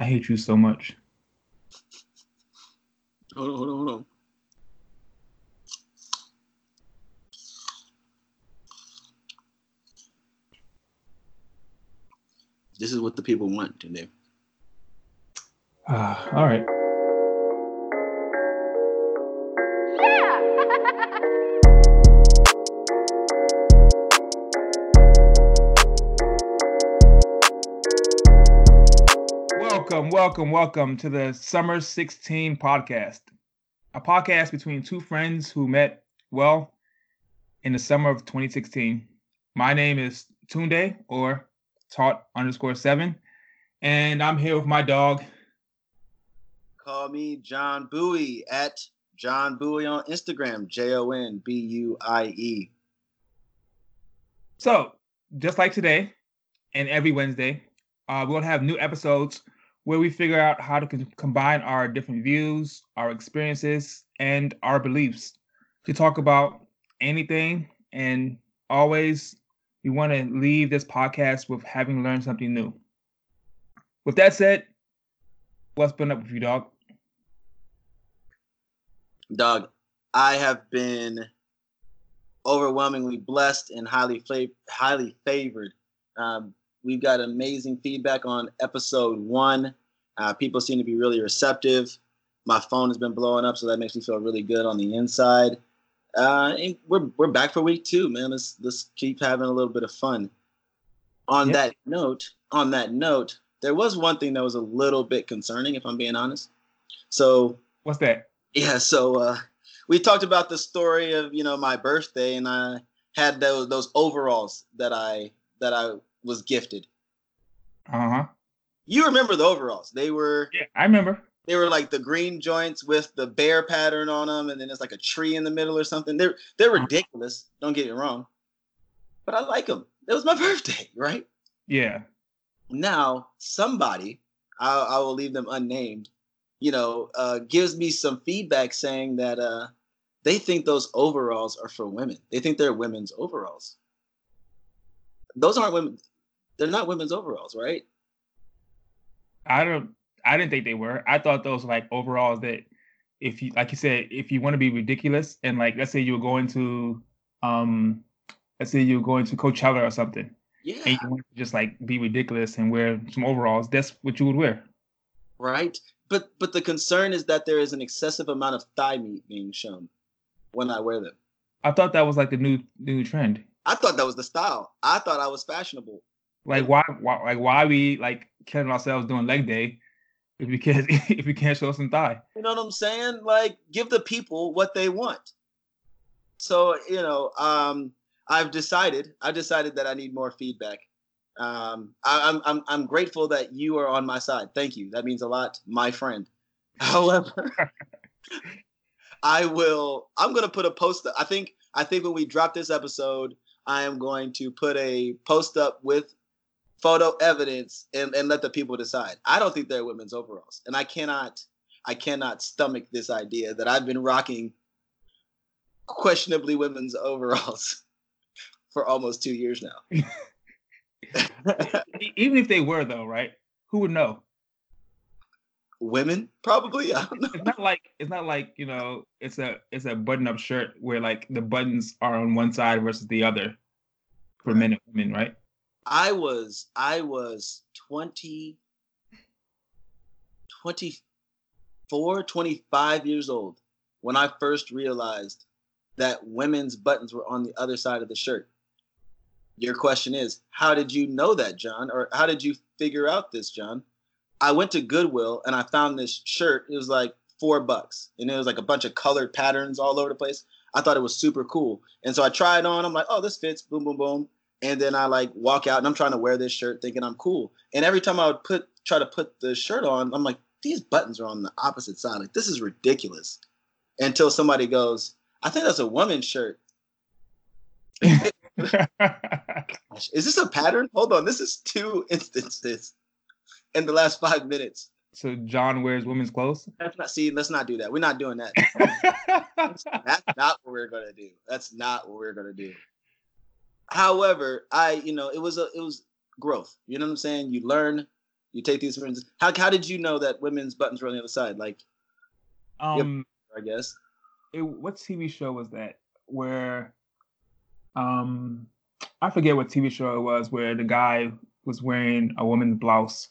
I hate you so much. Hold on, hold on, hold on. This is what the people want today. Uh, all right. Welcome, welcome, welcome to the Summer 16 podcast, a podcast between two friends who met, well, in the summer of 2016. My name is Tunde, or Taught underscore seven, and I'm here with my dog. Call me John Bowie at John Bowie on Instagram, J O N B U I E. So, just like today and every Wednesday, uh, we'll have new episodes where we figure out how to combine our different views, our experiences, and our beliefs to talk about anything. And always, we want to leave this podcast with having learned something new. With that said, what's been up with you, dog? Dog, I have been overwhelmingly blessed and highly fa- highly favored. Um, we've got amazing feedback on episode one. Uh, people seem to be really receptive. My phone has been blowing up, so that makes me feel really good on the inside. Uh, and we're we're back for week two, man. Let's let's keep having a little bit of fun. On that note, on that note, there was one thing that was a little bit concerning, if I'm being honest. So what's that? Yeah, so uh, we talked about the story of you know my birthday, and I had those those overalls that I that I was gifted. Uh huh. You remember the overalls? They were. Yeah, I remember. They were like the green joints with the bear pattern on them, and then it's like a tree in the middle or something. They're they're uh-huh. ridiculous. Don't get me wrong, but I like them. It was my birthday, right? Yeah. Now somebody, I, I will leave them unnamed, you know, uh, gives me some feedback saying that uh, they think those overalls are for women. They think they're women's overalls. Those aren't women. They're not women's overalls, right? I don't. I didn't think they were. I thought those were like overalls that, if you like you said, if you want to be ridiculous and like let's say you were going to, um, let's say you were going to Coachella or something. Yeah. And you want to just like be ridiculous and wear some overalls. That's what you would wear. Right. But but the concern is that there is an excessive amount of thigh meat being shown when I wear them. I thought that was like the new new trend. I thought that was the style. I thought I was fashionable. Like why, why like why we like killing ourselves doing leg day if we can't if we can't show some thigh. You know what I'm saying? Like give the people what they want. So you know, um, I've decided I've decided that I need more feedback. Um, I, I'm I'm I'm grateful that you are on my side. Thank you. That means a lot, my friend. However, I will. I'm gonna put a post. I think I think when we drop this episode, I am going to put a post up with photo evidence and, and let the people decide. I don't think they're women's overalls. And I cannot I cannot stomach this idea that I've been rocking questionably women's overalls for almost two years now. Even if they were though, right? Who would know? Women, probably. It's not like it's not like you know. It's a it's a button up shirt where like the buttons are on one side versus the other for men and women, right? I was I was 20 24 25 years old when I first realized that women's buttons were on the other side of the shirt. Your question is, how did you know that, John? Or how did you figure out this, John? I went to Goodwill and I found this shirt. It was like four bucks. And it was like a bunch of colored patterns all over the place. I thought it was super cool. And so I tried on. I'm like, oh, this fits. Boom, boom, boom and then I like walk out and I'm trying to wear this shirt thinking I'm cool. And every time I would put try to put the shirt on, I'm like, these buttons are on the opposite side. Like this is ridiculous. Until somebody goes, I think that's a woman's shirt. is this a pattern? Hold on, this is two instances in the last five minutes. So John wears women's clothes. That's not see. Let's not do that. We're not doing that. that's not what we're gonna do. That's not what we're gonna do. However, I, you know, it was a it was growth. You know what I'm saying? You learn You take these instance. How how did you know that women's buttons were on the other side? Like, Um, I guess. it, what TV show was that where um I forget what TV show it was where the guy was wearing a woman's blouse.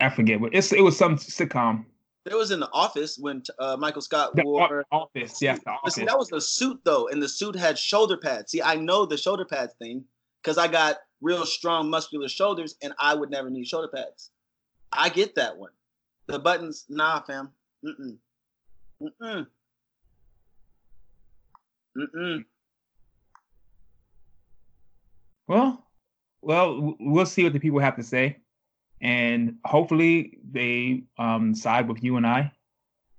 I forget what it's it was some sitcom. There was in the office when uh, Michael Scott The wore. Office, yes, the office. see, that was the suit though, and the suit had shoulder pads. See, I know the shoulder pads thing because I got real strong, muscular shoulders, and I would never need shoulder pads. I get that one. The buttons, nah, fam. Mm-mm. Mm-mm. Mm-mm. Well, well, we'll see what the people have to say, and hopefully they um, side with you and I,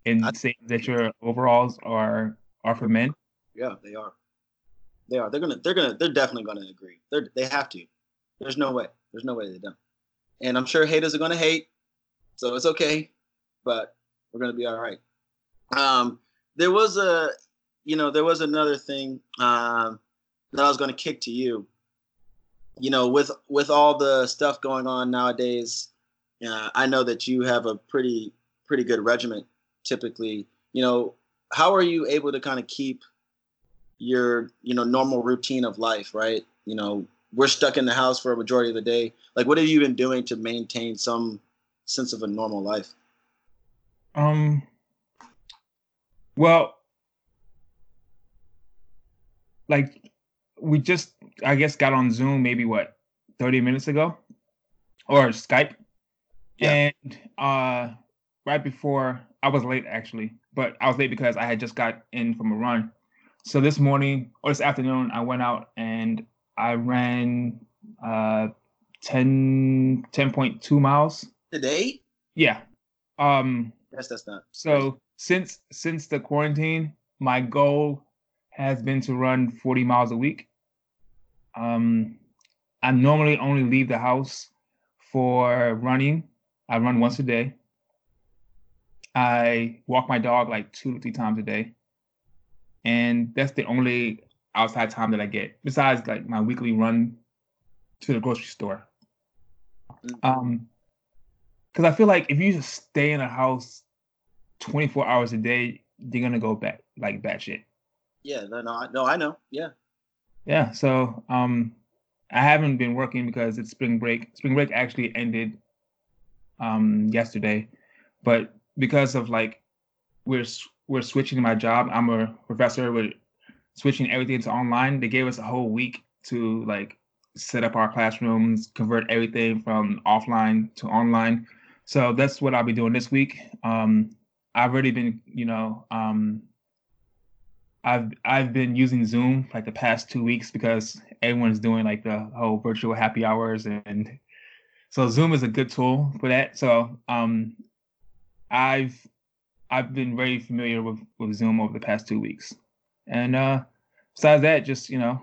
and I- say that your overalls are are for men. Yeah, they are. They are. They're gonna. They're gonna. They're definitely gonna agree. They're. They have to. There's no way. There's no way they don't. And I'm sure haters are gonna hate, so it's okay. But we're gonna be all right. Um, there was a, you know, there was another thing um, that I was gonna kick to you. You know, with with all the stuff going on nowadays, uh, I know that you have a pretty pretty good regiment. Typically, you know, how are you able to kind of keep your you know normal routine of life right you know we're stuck in the house for a majority of the day like what have you been doing to maintain some sense of a normal life Um. Well, like we just, I guess, got on Zoom maybe what thirty minutes ago, or Skype, Yeah. and uh, right before I was late actually, but I was late because I had just got in from a run. So this morning or this afternoon, I went out and I ran uh 10 10.2 miles. today Yeah. Um yes that's not so since since the quarantine, my goal has been to run 40 miles a week. Um, I normally only leave the house for running. I run once a day. I walk my dog like two to three times a day, and that's the only outside time that I get. Besides, like my weekly run to the grocery store. Mm. Um, because I feel like if you just stay in a house 24 hours a day, you're gonna go back like batshit. yeah no no no I know yeah Yeah. So um I haven't been working because it's spring break. Spring break actually ended um yesterday, but because of like we're we're switching my job. I'm a professor. We're switching everything to online. They gave us a whole week to like set up our classrooms, convert everything from offline to online. So that's what I'll be doing this week. Um, I've already been, you know, um, I've I've been using Zoom like the past two weeks because everyone's doing like the whole virtual happy hours and so Zoom is a good tool for that. So um I've I've been very familiar with, with Zoom over the past two weeks. And uh besides that, just you know,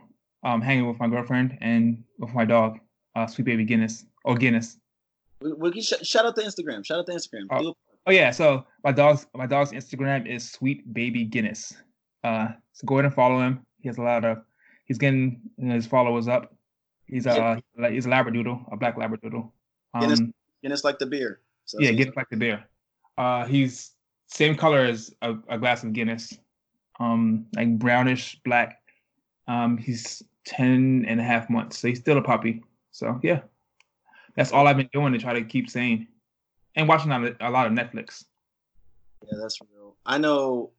um hanging with my girlfriend and with my dog, uh sweet baby Guinness or Guinness. we, we can sh- shout out to Instagram shout out to Instagram Oh. Oh yeah, so my dog's my dog's Instagram is sweet baby Guinness. Uh, so go ahead and follow him. He has a lot of he's getting his followers up. He's uh like he's a labradoodle, a black labradoodle. Guinness- Um, and it's like the beer so yeah, Guinness like the bear. Uh, he's same color as a, a glass of Guinness. Um, like brownish black. Um, he's 10 and a half months, so he's still a puppy. So yeah, that's all I've been doing to try to keep sane, and watching a a lot of Netflix. Yeah, that's real. I know.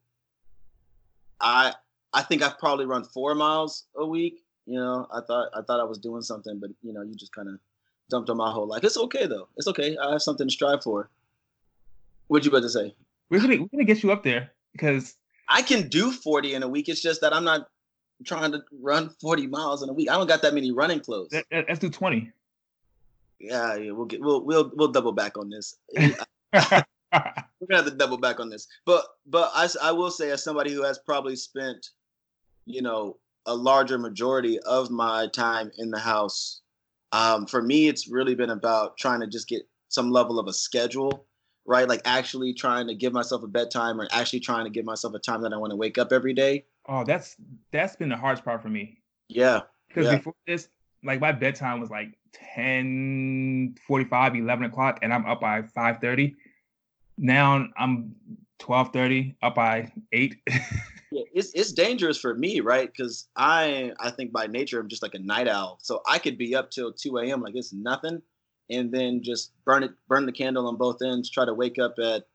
I I think I've probably run four miles a week. You know, I thought I thought I was doing something, but you know, you just kind of dumped on my whole life. It's okay though. It's okay. I have something to strive for. What'd you about to say? We're gonna we're gonna get you up there because I can do forty in a week. It's just that I'm not trying to run forty miles in a week. I don't got that many running clothes. that, that- let's do 20. Yeah, yeah. We'll get we'll we'll we'll double back on this. we're gonna have to double back on this. But but I I will say as somebody who has probably spent, you know, a larger majority of my time in the house, um, for me it's really been about trying to just get some level of a schedule, right? Like actually trying to give myself a bedtime or actually trying to give myself a time that I want to wake up every day. oh, that's that's been the hardest part for me Yeah. because Yeah. before this, like my bedtime was like 10 45 11 o'clock and i'm up by 5 30 now i'm 12 30 up by 8 yeah, it's it's dangerous for me, right? Because I I think by nature I'm just like a night owl, so I could be up till 2 a.m. like it's nothing, and then just burn it, burn the candle on both ends. Try to wake up at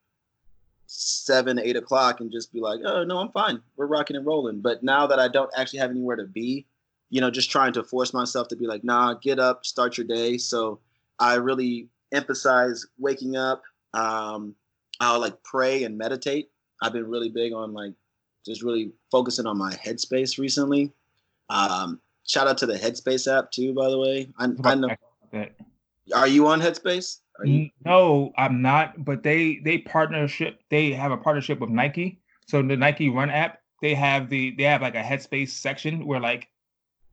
seven, eight o'clock, and just be like, oh no, I'm fine. We're rocking and rolling. But now that I don't actually have anywhere to be, you know, just trying to force myself to be like, nah, get up, start your day. So I really emphasize waking up. Um, I'll like pray and meditate. I've been really big on like just really focusing on my headspace recently. Um, shout out to the Headspace app too, by the way. I, I know. Are you on Headspace? You- no, I'm not. But they they partnership. They have a partnership with Nike. So the Nike Run app, they have the they have like a Headspace section where like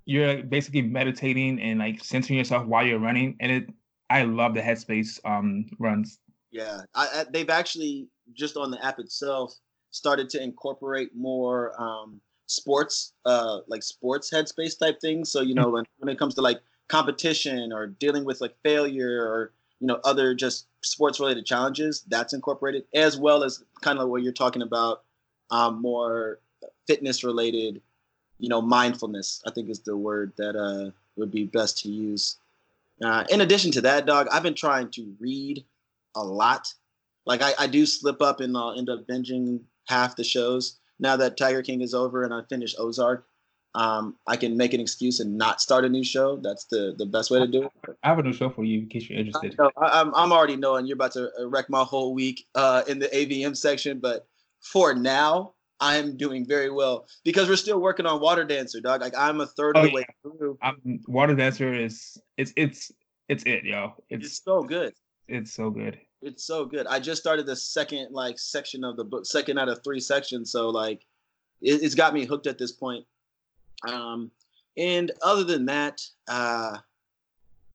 you're basically meditating and like centering yourself while you're running. And it, I love the Headspace um runs. Yeah, I, I, they've actually just on the app itself started to incorporate more um, sports, uh, like sports headspace type things. So you know, when, when it comes to like competition or dealing with like failure or you know other just sports related challenges, that's incorporated as well as kind of what you're talking about, um, more fitness related, you know, mindfulness. I think is the word that uh, would be best to use. Uh, in addition to that, dog, I've been trying to read a lot. Like I, I do slip up and I'll end up binging half the shows. Now that Tiger King is over and I finished Ozark, um, I can make an excuse and not start a new show. That's the the best way to do it. I have a new show for you in case you're interested. I, am I'm already knowing you're about to uh, wreck my whole week uh, in the AVM section, but for now, I'm doing very well because we're still working on Water Dancer, dog. Like I'm a third oh, of the yeah. way through. I'm, Water Dancer is it's it's it's it, yo. It's, it's so good. It's so good. It's so good. I just started the second like section of the book, second out of three sections. So like, it, it's got me hooked at this point. Um, and other than that, uh,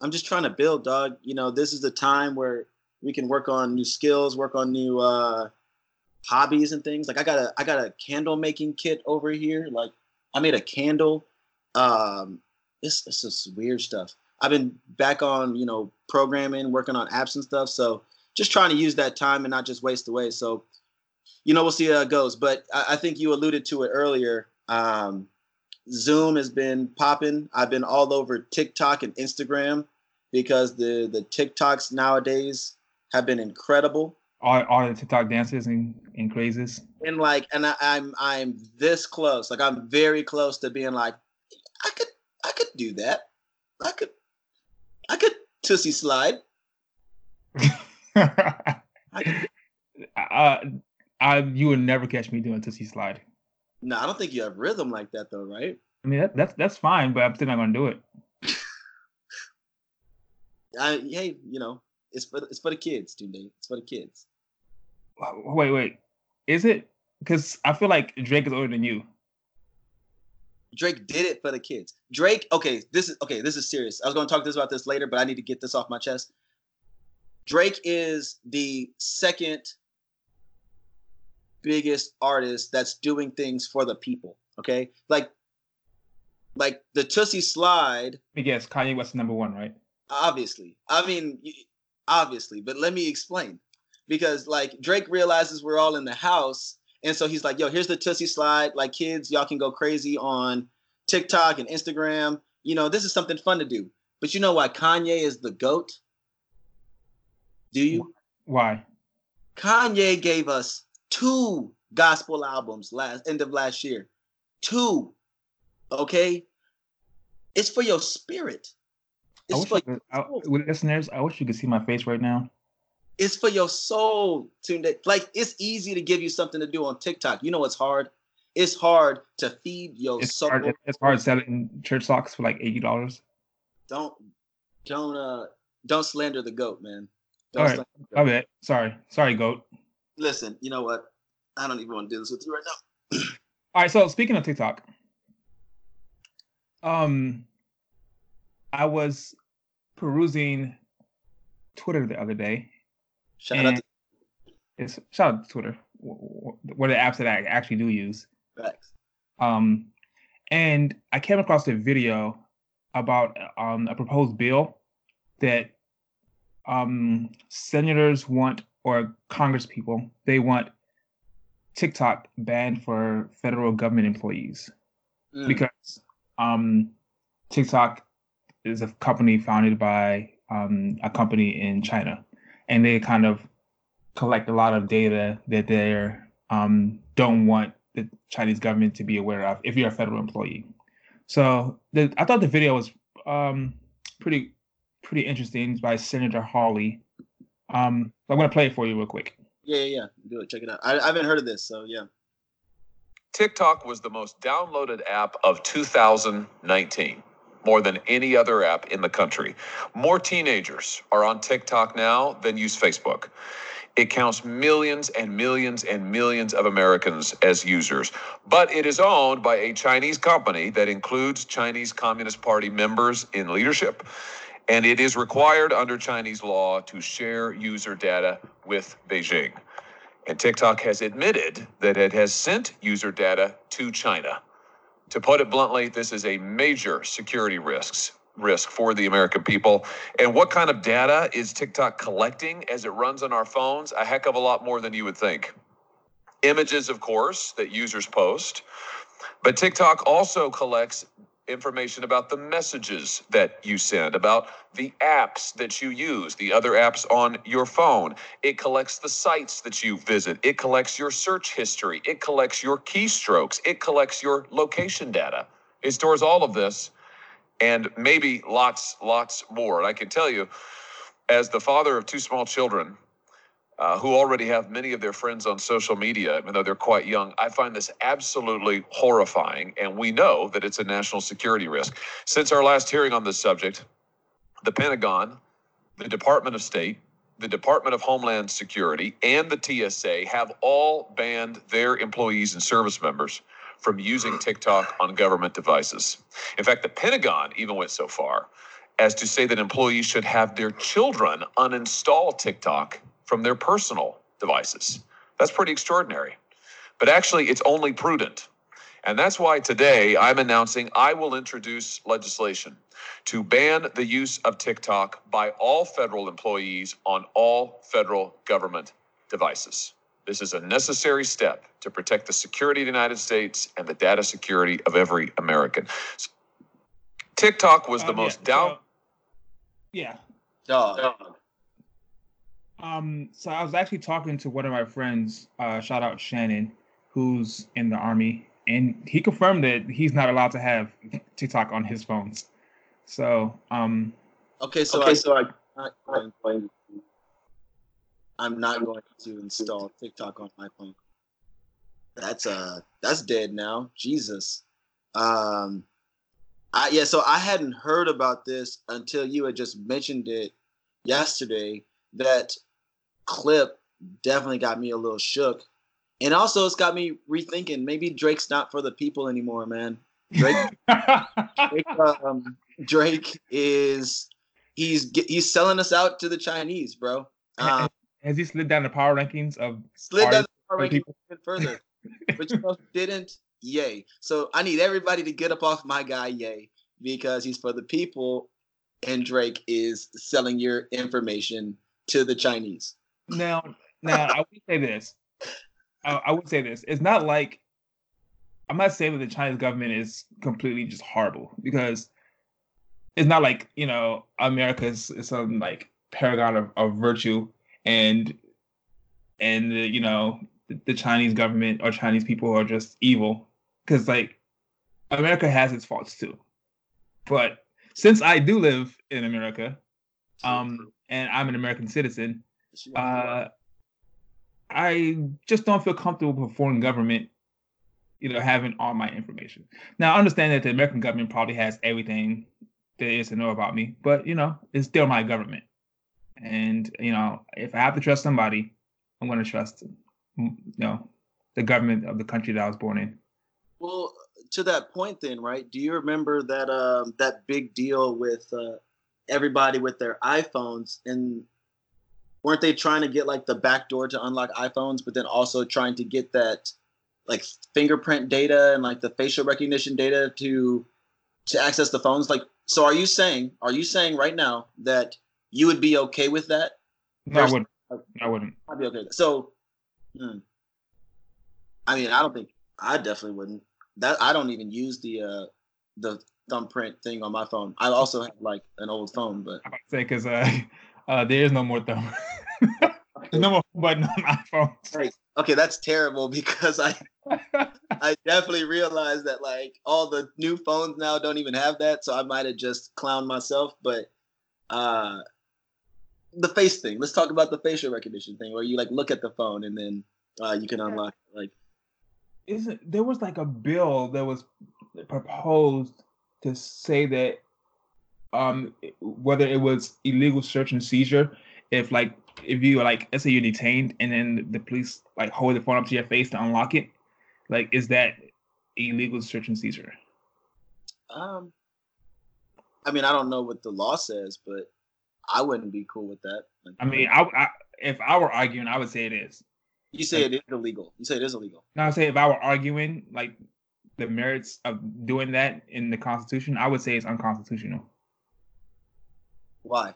I'm just trying to build, dog. You know, this is the time where we can work on new skills, work on new uh, hobbies and things. Like I got a I got a candle making kit over here. Like I made a candle. Um, this this is weird stuff. I've been back on you know programming, working on apps and stuff. So just trying to use that time and not just waste away. So, you know, we'll see how it goes. But I, I think you alluded to it earlier. Um, Zoom has been popping. I've been all over TikTok and Instagram because the the TikToks nowadays have been incredible. All, all the TikTok dances and, and crazes. And like, and I, I'm I'm this close. Like I'm very close to being like, I could I could do that. I could I could toosie slide. uh, I you would never catch me doing Toosie Slide. No, I don't think you have rhythm like that though, right? I mean that, that's that's fine, but I'm still not gonna do it. I, hey, you know, it's for it's for the kids, dude. It's for the kids. Wait, wait, is it? Because I feel like Drake is older than you. Drake did it for the kids. Drake, okay, this is okay. This is serious. I was going to talk this about this later, but I need to get this off my chest. Drake is the second biggest artist that's doing things for the people. Okay, like like the Toosie Slide. Guess Kanye West number one, right? Obviously, I mean, obviously, but let me explain. Because like Drake realizes we're all in the house, and so he's like, "Yo, here's the Toosie Slide. Like kids, y'all can go crazy on TikTok and Instagram. You know, this is something fun to do." But you know why Kanye is the goat? Do you? Why? Kanye gave us two gospel albums last end of last year. Two. Okay? It's for your spirit. It's I for could, I, listeners, I wish you could see my face right now. It's for your soul. To like it's easy to give you something to do on TikTok. You know what's hard? It's hard to feed your it's soul. Hard, it's hard selling church socks for like eighty dollars. Don't don't uh don't slander the goat, man. All right. My bad. Sorry. Sorry, goat. Listen, you know what? I don't even want to do this with you right now. All right. So speaking of TikTok, um, I was perusing Twitter the other day. Shout out to it's shout out to Twitter. What are the apps that I actually do use? Thanks. Um, and I came across a video about um a proposed bill that um, senators want or Congress people they want TikTok banned for federal government employees mm. because um, TikTok is a company founded by um, a company in China, and they kind of collect a lot of data that they um, don't want the Chinese government to be aware of if you're a federal employee. So the, I thought the video was um, pretty pretty interesting by Senator Hawley. Um, I'm gonna play it for you real quick. Yeah, yeah, yeah. Do it. Check it out. I, I haven't heard of this, so yeah. TikTok was the most downloaded app of 2019, more than any other app in the country. More teenagers are on TikTok now than use Facebook. It counts millions and millions and millions of Americans as users, but it is owned by a Chinese company that includes Chinese Communist Party members in leadership, and it is required under Chinese law to share user data with Beijing. And TikTok has admitted that it has sent user data to China. To put it bluntly, this is a major security risks risk for the American people. And what kind of data is TikTok collecting as it runs on our phones? A heck of a lot more than you would think. Images, of course, that users post. But TikTok also collects information about the messages that you send, about the apps that you use, the other apps on your phone. It collects the sites that you visit. It collects your search history. It collects your keystrokes. It collects your location data. It stores all of this and maybe lots, lots more. And I can tell you, as the father of two small children, uh, who already have many of their friends on social media, even though they're quite young, I find this absolutely horrifying. And we know that it's a national security risk. Since our last hearing on this subject, the Pentagon, the Department of State, the Department of Homeland Security, and the TSA have all banned their employees and service members from using TikTok on government devices. In fact, the Pentagon even went so far as to say that employees should have their children uninstall TikTok from their personal devices. That's pretty extraordinary. But actually, it's only prudent. And that's why today I'm announcing I will introduce legislation to ban the use of TikTok by all federal employees on all federal government devices. This is a necessary step to protect the security of the United States and the data security of every American. So, TikTok was the um, most yeah, down. So, yeah. Dog. Um, so I was actually talking to one of my friends, uh, shout out Shannon, who's in the army, and he confirmed that he's not allowed to have TikTok on his phones. So, um, okay, so okay, I, so I, I, I I'm not going to install TikTok on my phone. That's uh that's dead now. Jesus. Um I yeah, so I hadn't heard about this until you had just mentioned it yesterday. That clip definitely got me a little shook. And also it's got me rethinking maybe Drake's not for the people anymore, man. Drake Drake, um, Drake is he's he's selling us out to the Chinese, bro. Um, has he slid down the power rankings of slid down the power rankings even further? Which didn't? Yay. So I need everybody to get up off my guy, yay, because he's for the people and Drake is selling your information to the Chinese. Now, now I would say this. I, I would say this. It's not like I'm not saying that the Chinese government is completely just horrible because it's not like you know America is, is some like paragon of, of virtue and and the, you know the, the Chinese government or Chinese people are just evil because like America has its faults too. But since I do live in America, um, and I'm an American citizen, uh, I just don't feel comfortable with foreign government, you know, having all my information. Now, I understand that the American government probably has everything there is to know about me, but you know, it's still my government. And you know, if I have to trust somebody, I'm going to trust, you know, the government of the country that I was born in. Well, to that point, then, right? Do you remember that um, that big deal with uh, everybody with their iPhones and weren't they trying to get like the back door to unlock iPhones, but then also trying to get that like fingerprint data and like the facial recognition data to to access the phones? Like, so are you saying are you saying right now that you would be okay with that? No, I wouldn't. I wouldn't. I'd be okay with that. So, hmm. I mean, I don't think I definitely wouldn't. That I don't even use the uh the thumbprint thing on my phone. I also have like an old phone, but I'm say because uh, uh, there is no more thumb. There's no more button on iPhones. Right. okay, that's terrible because I I definitely realized that like all the new phones now don't even have that, so I might have just clowned myself. But uh the face thing. Let's talk about the facial recognition thing, where you like look at the phone and then uh, you can unlock. Like, Isn't there was like a bill that was proposed to say that um whether it was illegal search and seizure if like if you like let's say you're detained and then the police like hold the phone up to your face to unlock it like is that illegal search and seizure um, I mean, I don't know what the law says, but I wouldn't be cool with that. Like, i mean I, I if i were arguing i would say it is you say it is illegal. You say it is illegal. now i say if i were arguing like the merits of doing that in the constitution i would say it's unconstitutional Why?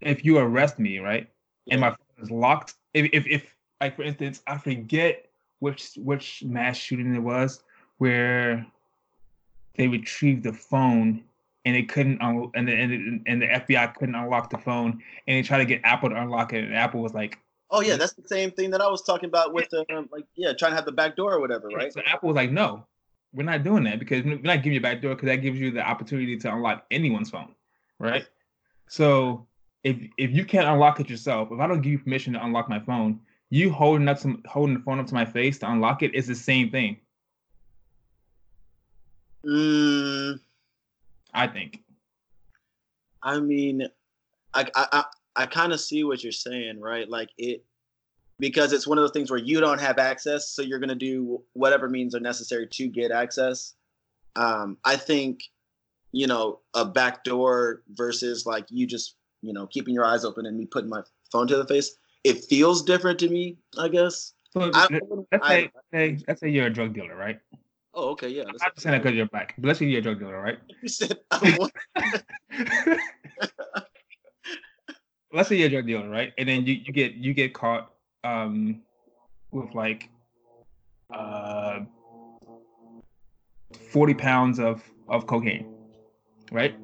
if you arrest me, right, and my phone is locked, if, if if like for instance, I forget which which mass shooting it was where they retrieved the phone and they couldn't un- and the, and, the, and the FBI couldn't unlock the phone and they tried to get Apple to unlock it and Apple was like Oh yeah, that's the same thing that I was talking about with the um, like yeah, trying to have the back door or whatever, right? so Apple was like no we're not doing that because we're not giving you a back door because that gives you the opportunity to unlock anyone's phone right? So if if you can't unlock it yourself if I don't give you permission to unlock my phone you holding up some holding the phone up to my face to unlock it is the same thing. Mm, I think. I mean, I I I, I kind of see what you're saying, right? Like it because it's one of those things where you don't have access, so you're gonna do whatever means are necessary to get access. Um, I think, you know, a back door versus like you just, you know, keeping your eyes open and me putting my phone to the face. It feels different to me, I guess. so I, let's I- say, say let's say you're a drug dealer right oh, okay, yeah. I'm not saying that because you're black but let's say you're a drug dealer right you said let's say you're a drug dealer, right? And then you, you get you get caught um with like uh 40 pounds of of cocaine, right?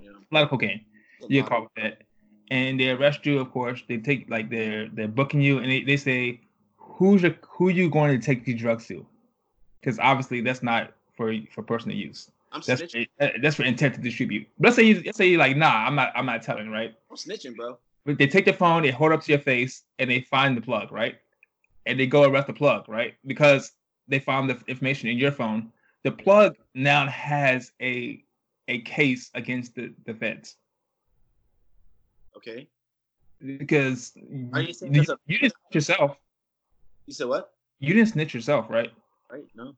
yeah, A lot of cocaine. You get lot. caught with that. And they arrest you, of course. They take like they're they're booking you and they, they say who's your who you going to take these drugs to? Because obviously that's not for for personal use. I'm That's snitching. for, that's for intent to distribute. But let's say you let's say you're like, nah, I'm not I'm not telling, right? I'm snitching, bro. They take the phone, they hold it up to your face, and they find the plug, right? And they go arrest the plug, right? Because they found the information in your phone. The plug now has a a case against the, the feds Okay. because Are you saying you, a- you didn't snitch yourself. You said what? You didn't snitch yourself, right? Right? No.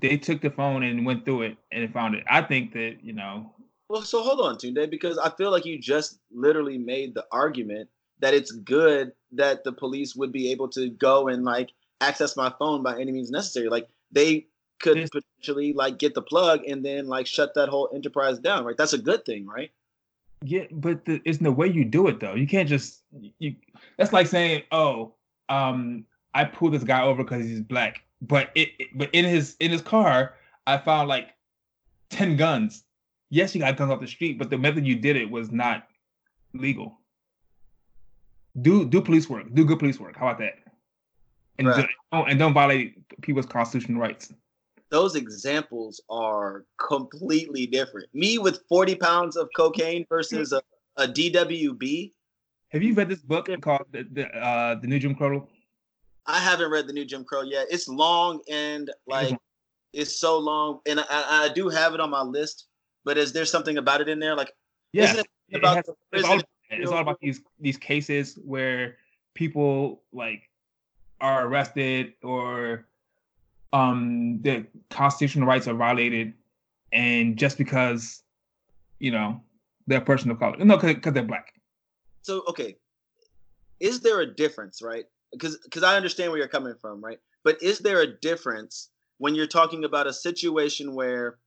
They took the phone and went through it and they found it. I think that you know, Well, so hold on, Tunde, because I feel like you just literally made the argument that it's good that the police would be able to go and like access my phone by any means necessary. Like they could Yes. potentially like get the plug and then like shut that whole enterprise down, right? That's a good thing, right? Yeah, but the, it's the way you do it though. You can't just you. That's like saying, "Oh, um, I pulled this guy over because he's black," but it, it- but in his in his car, I found like ten guns. Yes, you got guns off the street, but the method you did it was not legal. Do do police work. Do good police work. How about that? And Right. don't, and don't violate people's constitutional rights. Those examples are completely different. Me with 40 pounds of cocaine versus a, a DWB. Have you read this book called the the, uh, the New Jim Crow? I haven't read the new Jim Crow yet. It's long and like it's so long, and I I do have it on my list. But is there something about it in there? Like, Yes. it It has- the it's all, it's all about these these cases where people like are arrested or um the constitutional rights are violated and just because you know they're a person of color no because they're black So okay, is there a difference, right? Because because I understand where you're coming from, right? But is there a difference when you're talking about a situation where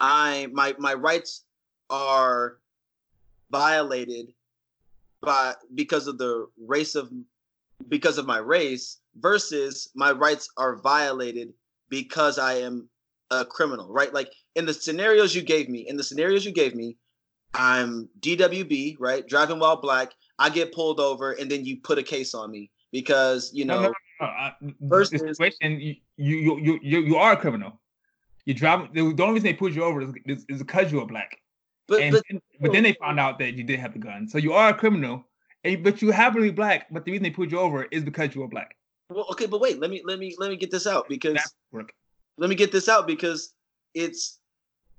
I my my rights are violated by because of the race of because of my race versus my rights are violated because I am a criminal, right? Like in the scenarios you gave me, in the scenarios you gave me, I'm DWB, right? Driving while black. I get pulled over, and then you put a case on me because you know. No, no, no, uh, versus, the situation, you, you you you you are a criminal. You drive. The only reason they pulled you over is, is, is because you are black. But and, but, but then they found out that you did have the gun, so you are a criminal. And, but you happen to be black. But the reason they pulled you over is because you are black. Well, okay, but wait. Let me let me let me get this out because let me get this out because it's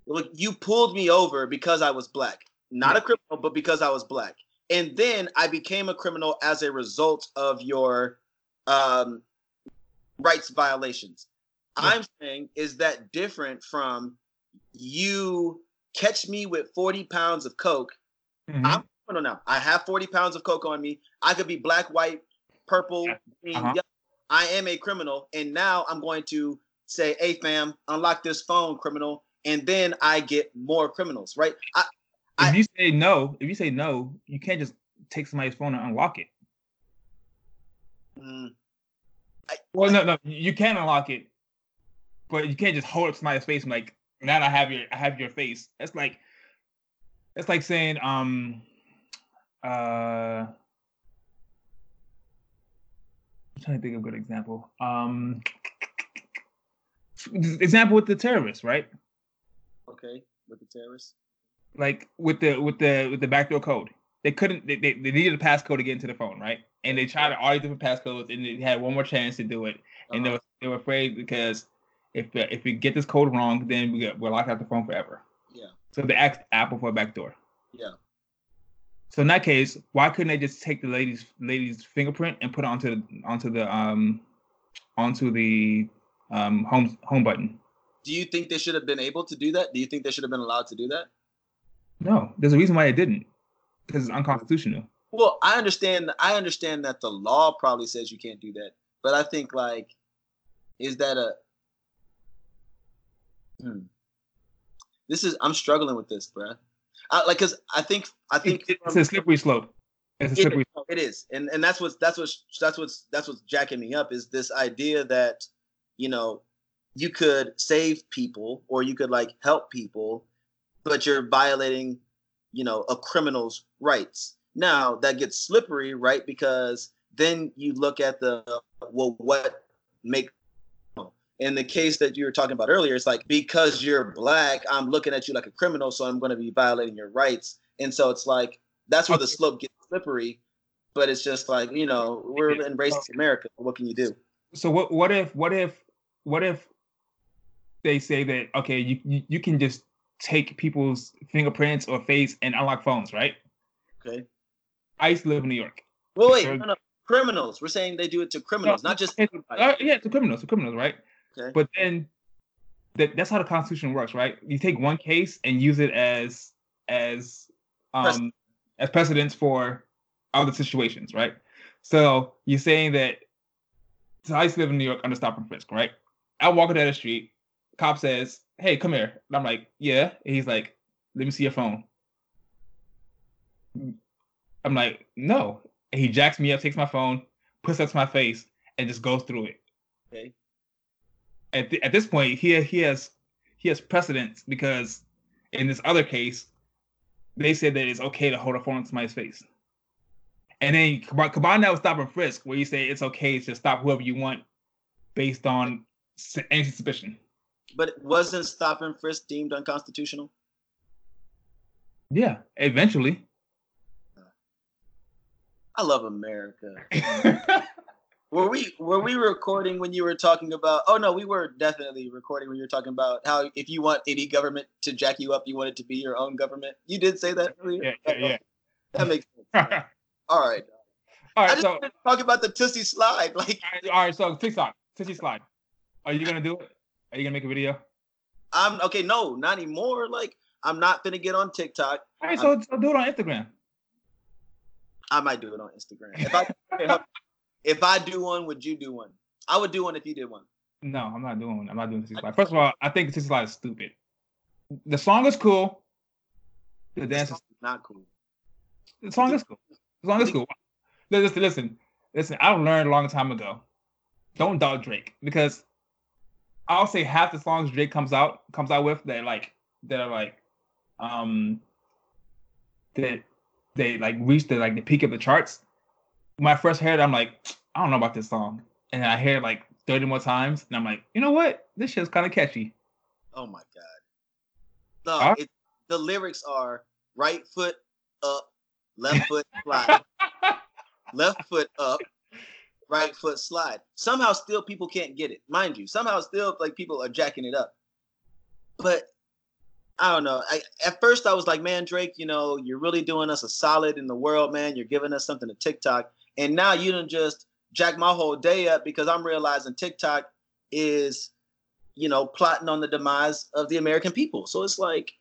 like you pulled me over because I was black, not yeah. a criminal, but because I was black, and then I became a criminal as a result of your um, rights violations. Yeah. I'm saying, is that different from you catch me with 40 pounds of coke? Mm-hmm. I'm no, now. I have 40 pounds of coke on me. I could be black, white, purple, green, uh-huh. I am a criminal, and now I'm going to say, "Hey, fam, unlock this phone, criminal," and then I get more criminals, right? I, if I, you say no, if you say no, you can't just take somebody's phone and unlock it. Mm, I, well, no, no, you can unlock it, but you can't just hold up somebody's face and like, now I have your, I have your face. That's like, that's like saying, um, uh. I'm trying to think of a good example. Um, example with the terrorists, right? Okay, with the terrorists. Like with the with the with the backdoor code, they couldn't. They, they, they needed a passcode to get into the phone, right? And they tried all these different passcodes, and they had one more chance to do it, and uh-huh. they were they were afraid because if if we get this code wrong, then we get we're locked out the phone forever. Yeah. So they asked Apple for a backdoor. Yeah. So in that case, why couldn't they just take the lady's lady's fingerprint and put it onto the onto the um onto the um home home button? Do you think they should have been able to do that? Do you think they should have been allowed to do that? No, there's a reason why they didn't. Because it's unconstitutional. Well, I understand. I understand that the law probably says you can't do that, but I think like, is that a? Hmm. This is I'm struggling with this, bruh. I, like, cause I think I think it's from, a slippery slope. It's a slippery. It, it is, and and that's what's that's what's that's what's that's what's jacking me up is this idea that you know you could save people or you could like help people, but you're violating you know a criminal's rights. Now that gets slippery, right? Because then you look at the well, what make in the case that you were talking about earlier, it's like because you're black, I'm looking at you like a criminal, so I'm going to be violating your rights. And so it's like that's where the slope gets slippery. But it's just like you know we're in racist America. What can you do? So what? What if? What if? What if they say that okay, you you, you can just take people's fingerprints or face and unlock phones, right? Okay. I used to live in New York. Well, wait, no, no, criminals. We're saying they do it to criminals, no, not just. Uh, yeah, to criminals, to criminals, right? Okay. But then that, that's how the Constitution works, right? You take one case and use it as as um as precedence for other situations, right? So you're saying that so I used to live in New York under stop and frisk, right? I walk down the street, cop says, Hey, come here. And I'm like, Yeah. And he's like, Let me see your phone. I'm like, no. And he jacks me up, takes my phone, puts up to my face, and just goes through it. Okay at, th- at this point he he has he has precedence because in this other case they said that it's okay to hold a phone to somebody's face. And then combine that with stop and frisk, where you say it's okay to stop whoever you want based on any suspicion. But wasn't stop and frisk deemed unconstitutional? Yeah, eventually. I love America. were we were we recording when you were talking about oh no we were definitely recording when you were talking about how if you want any government to jack you up you want it to be your own government? You did say that earlier yeah yeah, yeah. that makes sense. All right all right I just so talk about the Toosie slide like all right, all right so TikTok Toosie slide. Are you gonna do it? Are you gonna make a video? I'm okay no not anymore like I'm not gonna get on TikTok. All right so, so do it on Instagram. I might do it on Instagram. If I if I do one, would you do one? I would do one if you did one. No, I'm not doing one. I'm not doing Slide. First of all, I think Toosie Slide is stupid. The song is cool, The dance is not cool. the song is cool. The song is cool. Listen, listen, listen. I learned a long time ago. Don't doubt Drake because I'll say half the songs Drake comes out comes out with that like that are like um that they like reach the like the peak of the charts. When I first heard it, I'm like, I don't know about this song. And I hear it like 30 more times, and I'm like, you know what? This shit's kind of catchy. Oh my god. No, Huh? it, the lyrics are right foot up, left foot slide, left foot up, right foot slide. Somehow still people can't get it. Mind you, somehow still like people are jacking it up. But I don't know. I, at first I was like, man, Drake, you know, you're really doing us a solid in the world, man. You're giving us something to TikTok. And now you don't just jack my whole day up because I'm realizing TikTok is, you know, plotting on the demise of the American people. So it's like,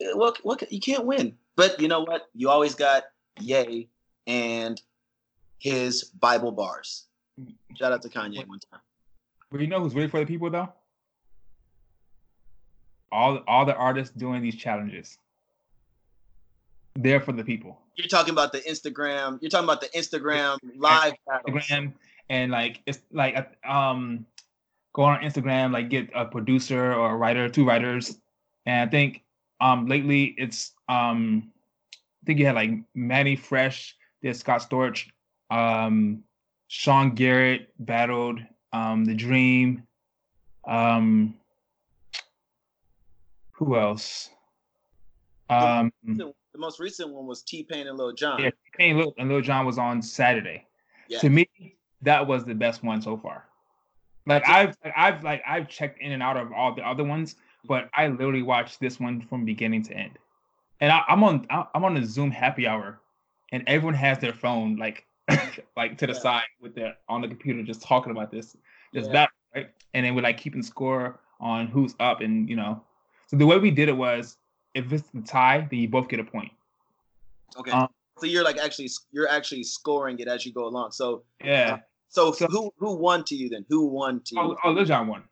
eh, what, what, you can't win. But you know what? You always got Ye and his Bible bars. Shout out to Kanye one time. But you know who's really for the people though? All all the artists doing these challenges. They're for the people. You're talking about the Instagram. You're talking about the Instagram live battles. Instagram and like it's like um go on Instagram, like get a producer or a writer, two writers. And I think um lately it's um I think you had like Mannie Fresh, there's Scott Storch, um Sean Garrett battled um the Dream. Um who else? Um The most recent one was T Pain and Lil Jon. yeah, Kane Lil- and Lil Jon was on Saturday. Yeah. To me, that was the best one so far. Like I've I've like I've checked in and out of all the other ones, but I literally watched this one from beginning to end. And I, I'm on I'm on a Zoom happy hour, and everyone has their phone like like to the Yeah. side with their on the computer just talking about this this Yeah. battle, right? And then we're like keeping score on who's up, and you know. So the way we did it was, if it's the tie, then you both get a point. Okay. Um, so you're like actually you're actually scoring it as you go along. So Yeah. so, So- who who won to you then? Who won to you? Oh, oh Lil Jon won.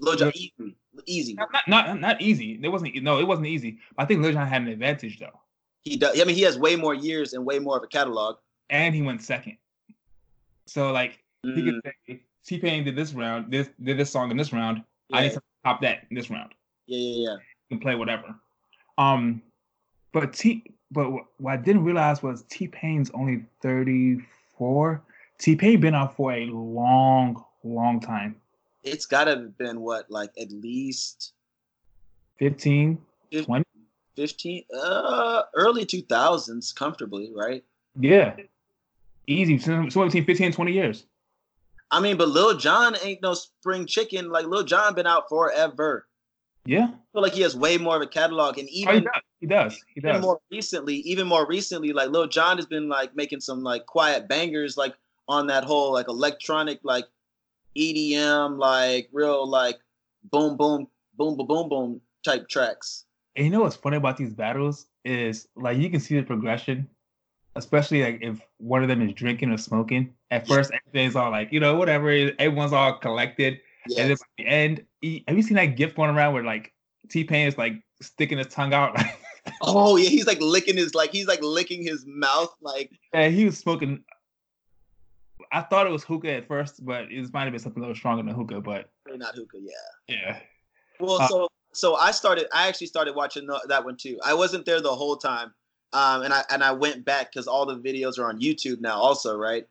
Lil Jon, easy, easy. Not, not not easy. It wasn't no, it wasn't easy. I think Lil Jon had an advantage though, He does. I mean, he has way more years and way more of a catalog. and he went second. So like he Mm, could say T Pain did this round, this did this song in this round. I need to top that in this round. yeah, yeah, yeah. You can play whatever. Um, but T but what I didn't realize was T Pain's only thirty four. T Pain been out for a long, long time. It's got to have been what, like at least 15, fif- 20? 15, uh, early 2000s, comfortably, right? Yeah. Easy. So so between 15 and 20 years. I mean, but Lil Jon ain't no spring chicken. Like Lil Jon been out forever. Yeah. I feel like he has way more of a catalog, and Oh, he even does. He does. He even does. more recently, even more recently, like Lil Jon has been like making some like quiet bangers, like on that whole like electronic like EDM, like real like boom boom boom boom boom boom type tracks. And you know what's funny about these battles is like you can see the progression, especially like if one of them is drinking or smoking. At first, everything's all like, you know, whatever. Everyone's all collected. And then Yes. by the end, have you seen that gift going around where like T Pain is like sticking his tongue out? Oh yeah, he's like licking his like he's like licking his mouth like and he was smoking. I thought it was hookah at first, but it might have been something a little stronger than hookah. But not hookah, yeah. yeah, Well, Uh, so so I started. I actually started watching the, that one too. I wasn't there the whole time, um, and I and I went back because all the videos are on YouTube now, also, right?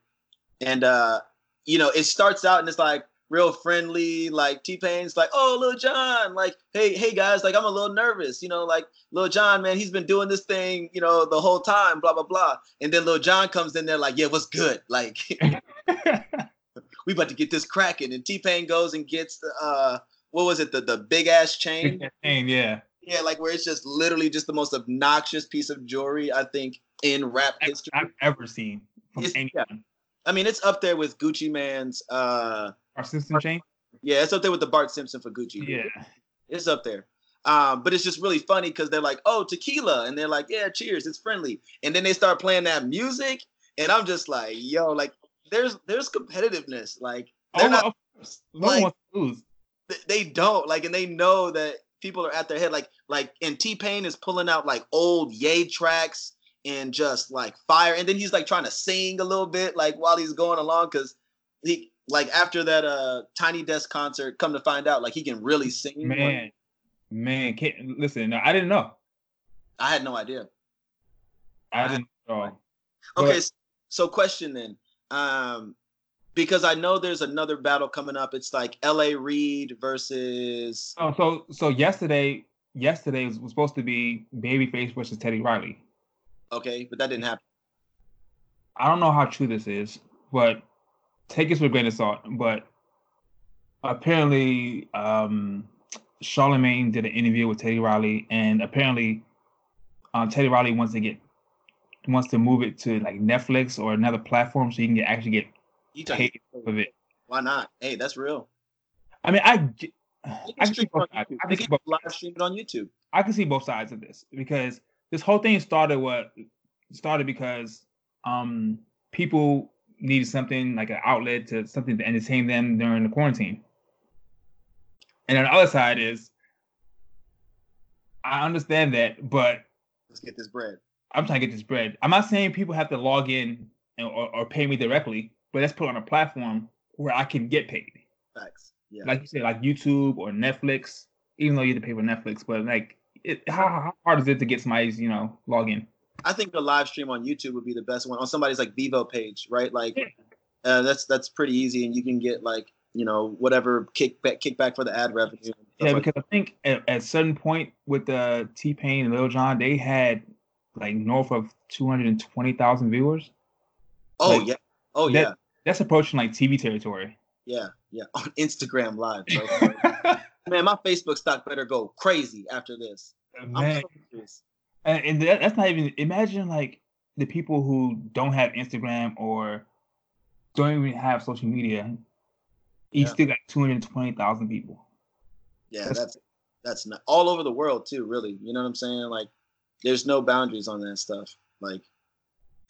And uh, you know, it starts out and it's like real friendly. Like T Pain's like, "Oh, Lil Jon, like, hey, hey guys, like I'm a little nervous, you know, like Lil Jon, man, he's been doing this thing, you know, the whole time, blah blah blah." And then Lil Jon comes in there like, "Yeah, what's good? Like, we about to get this cracking." And T Pain goes and gets the uh, what was it, the the big ass chain. Pain, yeah. Yeah, like where it's just literally just the most obnoxious piece of jewelry I think in rap history. I've ever seen from It's- yeah. I mean, it's up there with Gucci Mane's. uh Our system chain. Yeah, it's up there with the Bart Simpson for Gucci. Yeah. it's up there. Um, but it's just really funny because they're like, "Oh, tequila," and they're like, "Yeah, cheers, it's friendly." And then they start playing that music, and I'm just like, "Yo, like, there's there's competitiveness. Like, they're Oh, not. No like- wants to lose. They don't like, and they know that people are at their head. Like like and T Pain is pulling out like old Ye tracks and just like fire. And then he's like trying to sing a little bit like while he's going along because he like after that uh Tiny Desk concert, come to find out like he can really sing. Man, man, can't, listen, I didn't know. I had no idea. I didn't know. Okay, but, so question then. Um because I know there's another battle coming up. It's like L.A. Reid versus. Oh, so so yesterday, yesterday was, was supposed to be Babyface versus Teddy Riley. Okay, but that didn't happen. I don't know how true this is, but take this with a grain of salt. But apparently, um, Charlemagne did an interview with Teddy Riley, and apparently, uh, Teddy Riley wants to get wants to move it to like Netflix or another platform so you can get actually get you paid of it. Why not? Hey, that's real. I mean, I. I can see both sides. I can see both live stream it on YouTube. I can see both sides of this because this whole thing started what started because um people needed something like an outlet to something to entertain them during the quarantine. And on the other side is I understand that, but let's get this bread. I'm trying to get this bread. I'm not saying people have to log in and, or, or pay me directly, but let's put on a platform where I can get paid. Thanks. Yeah. Like you said, like YouTube or Netflix, even though you have to pay for Netflix, but like it, how, how hard is it to get somebody's, you know, login? I think a live stream on YouTube would be the best one on somebody's like Vevo page, right? Like uh, that's that's pretty easy, and you can get like you know whatever kickback kickback for the ad revenue. Yeah, like because that. I think at, at certain point with the T Pain and Lil Jon, they had like north of two hundred and twenty thousand viewers. Oh like, yeah, oh that, yeah. That's approaching like TV territory. Yeah, yeah, on Instagram Live, Man, my Facebook stock better go crazy after this. Man. So and, and that, that's not even. Imagine like the people who don't have Instagram or don't even have social media. You yeah. still got two hundred twenty thousand people. Yeah, that's, that's that's not all over the world too. Really, you know what I'm saying? Like, there's no boundaries on that stuff. Like,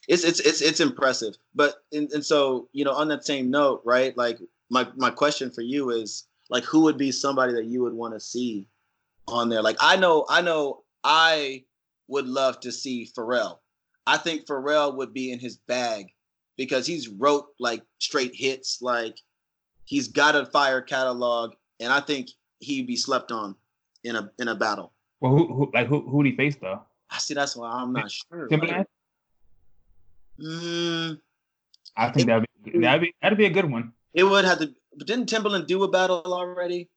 it's it's it's it's impressive. But and, and so you know, on that same note, right? Like my my question for you is like, who would be somebody that you would want to see on there? Like, I know, I know, I would love to see Pharrell. I think Pharrell would be in his bag because he's wrote like straight hits. Like he's got a fire catalog, and I think he'd be slept on in a in a battle. Well, who, who like who who would he face though? I see. That's why I'm not sure. Timbaland. Mm, I think that'd be that'd be that'd be a good one. It would have to. But didn't Timbaland do a battle already?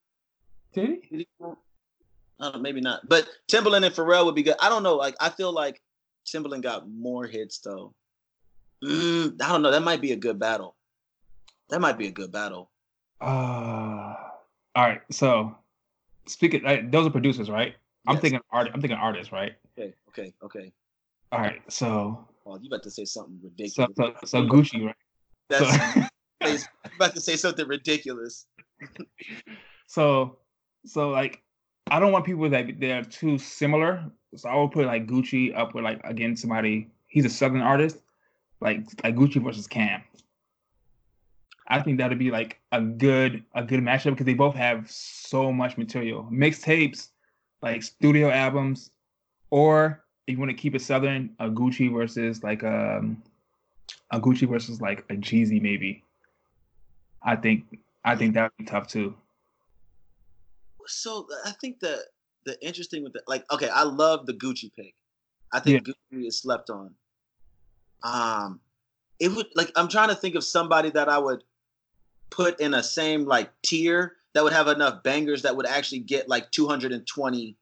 Did he? Did he? I don't, maybe not. But Timbaland and Pharrell would be good. I don't know. Like I feel like Timbaland got more hits though. Mm, I don't know. That might be a good battle. That might be a good battle. Uh, all right. So, speaking, like, those are producers, right? Yes. I'm thinking art. I'm thinking artists, right? Okay. Okay. Okay. All right. So. Oh, you about to say something ridiculous? So, so, so Gucci, right? That's so, about to say something ridiculous. so, so like, I don't want people that they're too similar. So I would put like Gucci up with like again somebody. He's a southern artist, like like Gucci versus Cam. I think that'd be like a good a good matchup because they both have so much material, mixtapes, like studio albums, or if you want to keep it southern, a Gucci versus like um a Gucci versus like a Jeezy maybe. I think I think that would be tough too. So I think the the interesting with the like okay, I love the Gucci pick. I think yeah. Gucci is slept on. Um it would like I'm trying to think of somebody that I would put in a same like tier that would have enough bangers that would actually get like 220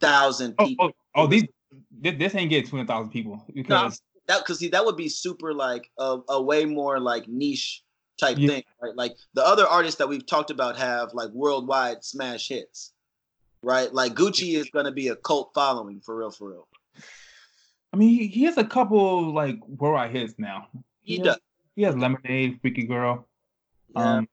thousand people. Oh, oh, oh, these this ain't getting twenty thousand people because no, that because see that would be super like a, a way more like niche type yeah. thing, right? Like the other artists that we've talked about have like worldwide smash hits, right? Like Gucci is gonna be a cult following for real, for real. I mean, he, he has a couple like worldwide hits now. He, he does. Has, he has Lemonade, Freaky Girl. Yeah. Um,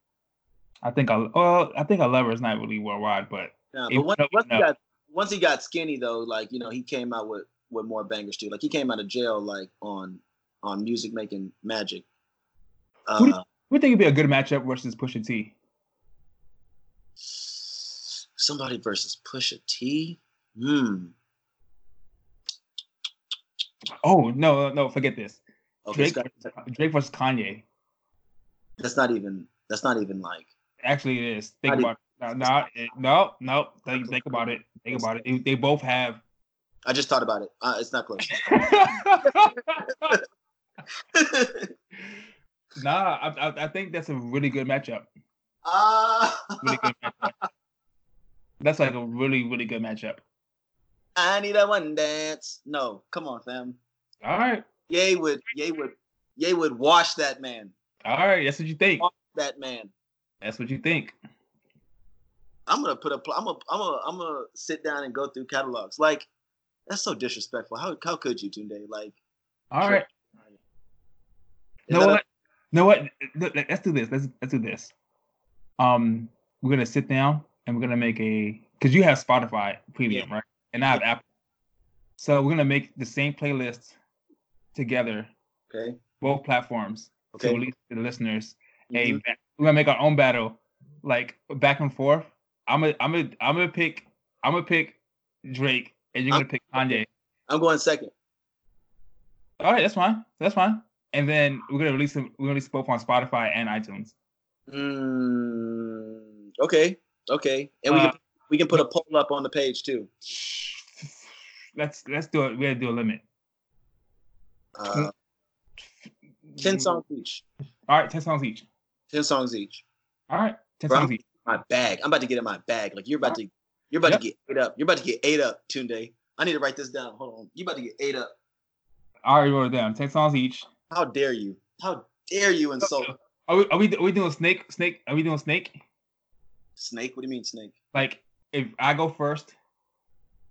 I think I well, I think I love her is not really worldwide, but yeah, but once, once he got once he got skinny though, like you know, he came out with with more bangers too. Like he came out of jail like on on music making magic. Uh, who, do you, who do you think would be a good matchup versus Pusha T? Somebody versus Pusha T. Hmm. Oh no, no, forget this. Okay, Drake, Scott, Drake versus Kanye. that's not even. That's not even like. Actually, it is. Think about it. No, no, it- no, no. Think, think about it. Think about it. They, they both have. I just thought about it. Uh, it's not close. nah, I, I, I think that's a really good matchup. Ah, Really good matchup. That's like a really, really good matchup. I need a one dance. No, come on, fam. All right, Ye would, Ye would, Ye would wash that man. all right. That's what you think. That man. That's what you think. I'm gonna put a. I'm gonna. I'm gonna. I'm gonna sit down and go through catalogs. Like, that's so disrespectful. How how could you, Tunde? Like, All Sure. right. is a- what? Know what? Let- Let's do this. Let's let's do this. Um, we're gonna sit down and we're gonna make a because you have Spotify Premium, right? And I have Apple. So we're gonna make the same playlist together, okay. both platforms, to release to the listeners. A Mhm. ba- we're gonna make our own battle, like back and forth. I'm gonna I'm gonna I'm gonna pick I'm gonna pick Drake, and you're gonna pick Kanye. I'm going second. All right, that's fine. That's fine. And then we're gonna release them. We're gonna release both on Spotify and iTunes. Mm, okay. Okay. And we Uh, can we can put a poll up on the page too. Let's let's do it. We gotta do a limit. Uh, ten songs each. All right, ten songs each. Ten songs each. All right, ten Bro, songs each. My bag. I'm about to get in my bag. Like you're about to. You're about Yep. to get ate up. You're about to get ate up, Tunde. I need to write this down. Hold on. You're about to get ate up. I already wrote it down. Ten songs each. How dare you? How dare you insult Are we are we, are we doing snake? Snake? Are we doing snake? snake? What do you mean snake? Like if I go first,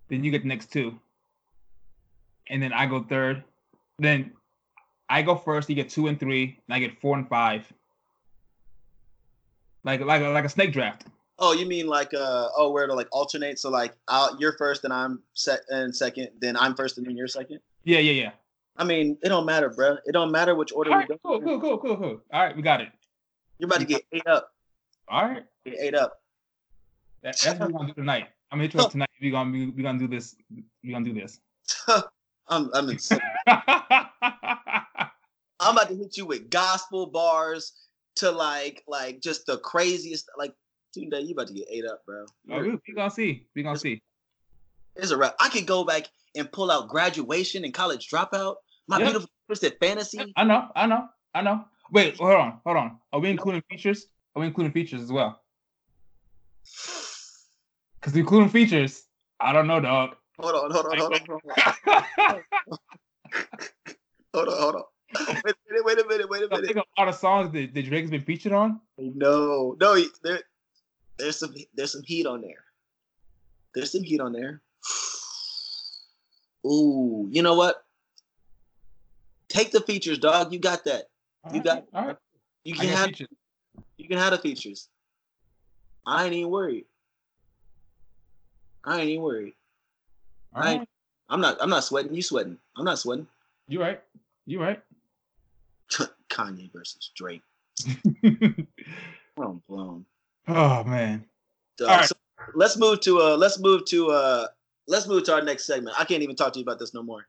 then you get the next two, and then I go third. Then I go first. You get two and three, and I get four and five. Like like like a snake draft. Oh, you mean like uh oh where to like alternate? So like I'll, you're first and I'm set and second, then I'm first and then you're second. Yeah yeah yeah. I mean, it don't matter, bro. It don't matter which order All we go. cool, cool, cool, cool, cool. All right, we got it. You're about to get ate up. All right, Get ate up. that, that's what we're gonna do tonight. I'm gonna hit you up tonight. We're gonna we, we gonna do this. We're gonna do this. I'm I'm I'm about to hit you with gospel bars to like like just the craziest like Tunde, you about to get ate up, bro. Oh, we, we gonna see. We gonna see. It's a rap. I could go back and pull out graduation and college dropout. My Yep. beautiful twisted fantasy. I know, I know, I know. Wait, hold on, hold on. Are we including features? Are we including features as well? Because including features, I don't know, dog. Hold on, hold on, hold on, hold on, hold on, hold on. Wait a minute, wait a minute, wait a I minute. I think of all the songs that, that Drake's been featured on. No, no, there, there's some there's some heat on there. There's some heat on there. Ooh, you know what? Take the features, dog. You got that. You got- all right. You can have features. you can have the features. I ain't even worried. I ain't even worried. All I- right. I'm not I'm not sweating. You sweating. I'm not sweating. You right. You right. Kanye versus Drake. I'm blown. oh man. Uh, All right. so let's move to uh let's move to uh let's move to our next segment. I can't even talk to you about this no more.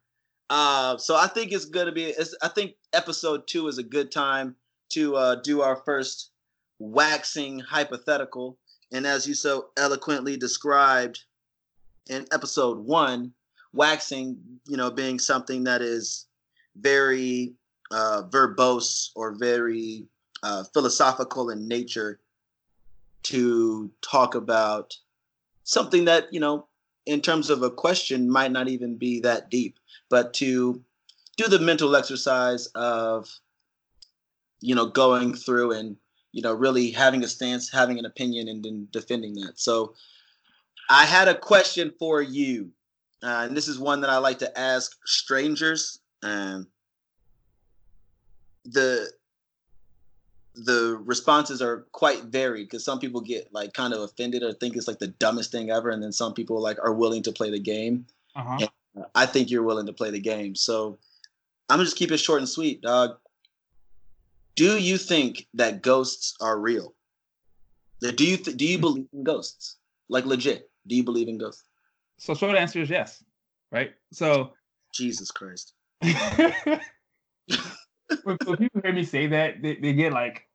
Uh so I think it's gonna be it's, I think episode two is a good time to uh do our first waxing hypothetical. And as you so eloquently described in episode one, waxing, you know, being something that is very uh verbose or very uh philosophical in nature to talk about something that you know in terms of a question might not even be that deep but to do the mental exercise of you know going through and you know really having a stance having an opinion and then defending that. So i had a question for you uh, and this is one that i like to ask strangers um, the the responses are quite varied because some people get like kind of offended or think it's like the dumbest thing ever and then some people like are willing to play the game Uh-huh. i think you're willing to play the game so i'm gonna just keep it short and sweet dog do you think that ghosts are real do you th- do you believe in ghosts Like legit. Do you believe in ghosts? So short answer is yes, right? So Jesus Christ. when, when people hear me say that, they, they get like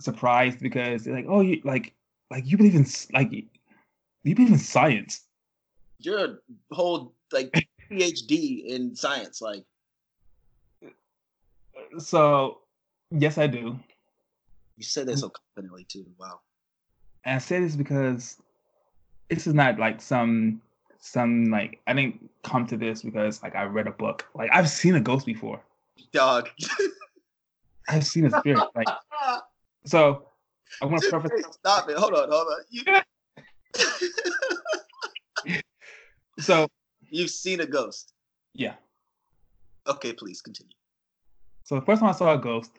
surprised because they're like, "Oh, you like like you believe in like you believe in science." You're a whole like PhD in science. Like So yes, I do. you said that so confidently too. Wow. And I say this because this is not like some some like I didn't come to this because like I read a book. Like I've seen a ghost before. Dog. I've seen a spirit. Like so I want to preface Stop it. Hold on, hold on. You, so you've seen a ghost. yeah. Okay, please continue. So the first time I saw a ghost,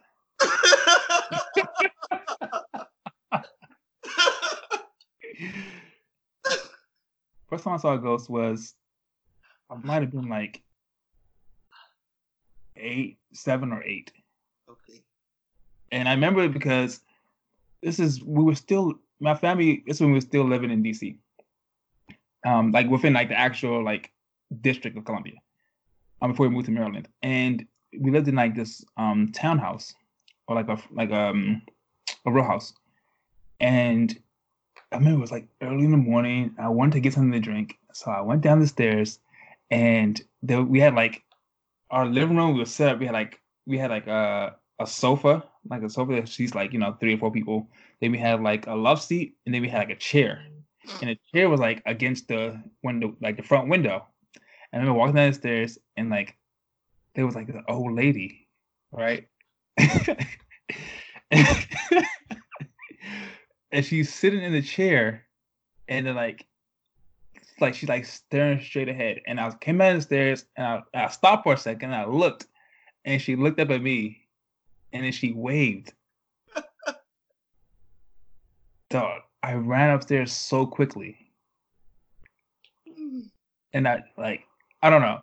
first time I saw a ghost was I might have been like eight, seven or eight. okay. And I remember it because this is we were still my family. This when we were still living in DC, um, like within like the actual like district of Columbia, um, before we moved to Maryland, and we lived in like this um townhouse or like a like um a row house, and I remember it was like early in the morning. I wanted to get something to drink, so I went down the stairs, and there we had like our living room was set up. We had like we had like a a sofa, like a sofa that seats like you know three or four people. Then we had like a love seat, and then we had like a chair, mm. and the chair was like against the window, like the front window. And I remember walking down the stairs, and like there was like an old lady, right? and she's sitting in the chair, and then like like she's like staring straight ahead. And I came down the stairs, and I, I stopped for a second, and I looked, and she looked up at me, and then she waved. Dog, I ran upstairs so quickly. And I like, I don't know.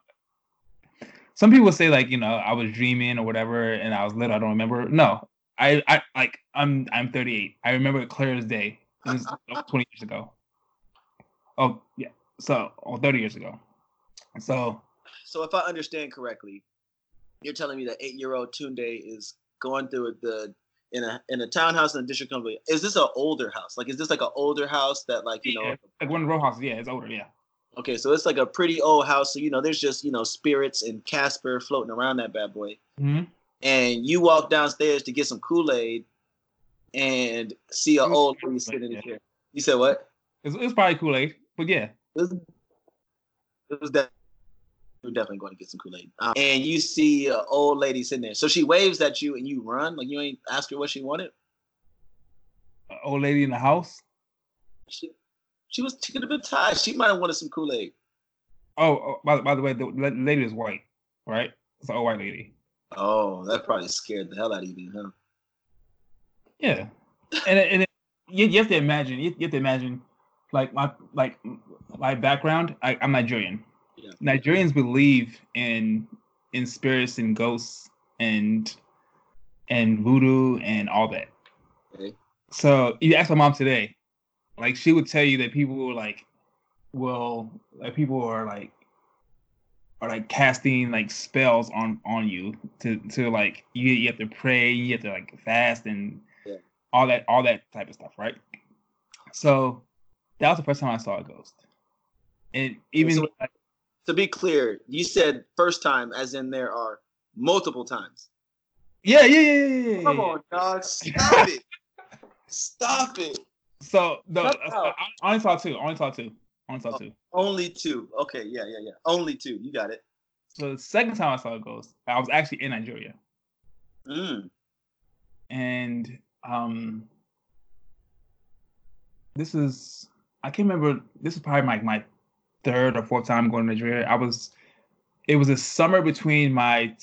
Some people say like, you know, I was dreaming or whatever, and I was little. I don't remember. No, I, I like, I'm, I'm 38. I remember it clear as day. It was 20 years ago. Oh yeah, so oh, 30 years ago. So So if I understand correctly, you're telling me that eight-year-old Tunde is going through the in a in a townhouse in the District Columbia. Is this an older house? Like, is this like an older house that like you know? like one row houses. Yeah, it's older. Yeah. Okay, so it's like a pretty old house. So you know, there's just you know spirits and Casper floating around that bad boy. hmm And you walk downstairs to get some Kool Aid, and see an old lady sitting in the chair. You said what? It's, it's probably Kool Aid, but yeah. It was, it was that. We're definitely going to get some Kool Aid. Um, and you see an old lady sitting there. So she waves at you, and you run. Like you ain't ask her what she wanted. a old lady in the house. She, she was she could have been tired. She might have wanted some Kool Aid. Oh, oh by, by the way, the lady is white, right? It's an old white lady. Oh, that probably scared the hell out of you, huh? Yeah, and and it, you, you have to imagine. You, you have to imagine, like my like my background. I, I'm Nigerian. Yeah. Nigerians believe in in spirits and ghosts and and voodoo and all that. Okay. So you ask my mom today, like she would tell you that people will like well, like people are like are like casting like spells on on you to to like you you have to pray, you have to like fast and Yeah. all that all that type of stuff, right? So that was the first time I saw a ghost. And even So- To be clear, you said first time, as in there are multiple times. yeah, yeah, yeah, yeah, yeah, Come yeah. on, dog. Stop it. Stop it. So the Shut I. I only saw two. I only saw two. I only saw Oh. two. Only two. Okay, yeah, yeah, yeah. Only two. You got it. So the second time I saw a ghost, I was actually in Nigeria. Mm. and um this is I can't remember this is probably my my third or fourth time going to Nigeria. I was it was a summer between my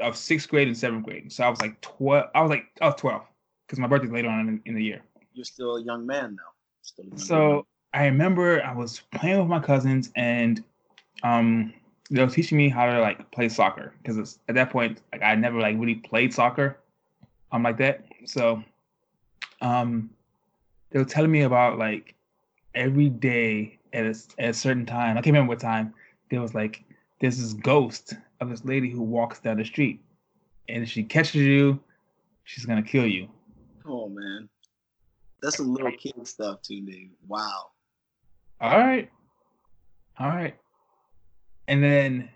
of sixth grade and seventh grade. So I was like twelve I was like I was twelve because my birthday's later on in, in the year. You're still a young man now. Still a young man. So I remember I was playing with my cousins and um they were teaching me how to like play soccer because at that point like I never like really played soccer um like that. So um they were telling me about like every day at a, at a certain time. I can't remember what time. There was like there's this ghost of this lady who walks down the street, and if she catches you, she's gonna kill you. Oh man. That's some little kid stuff too, dude. Wow. All right, all right. And then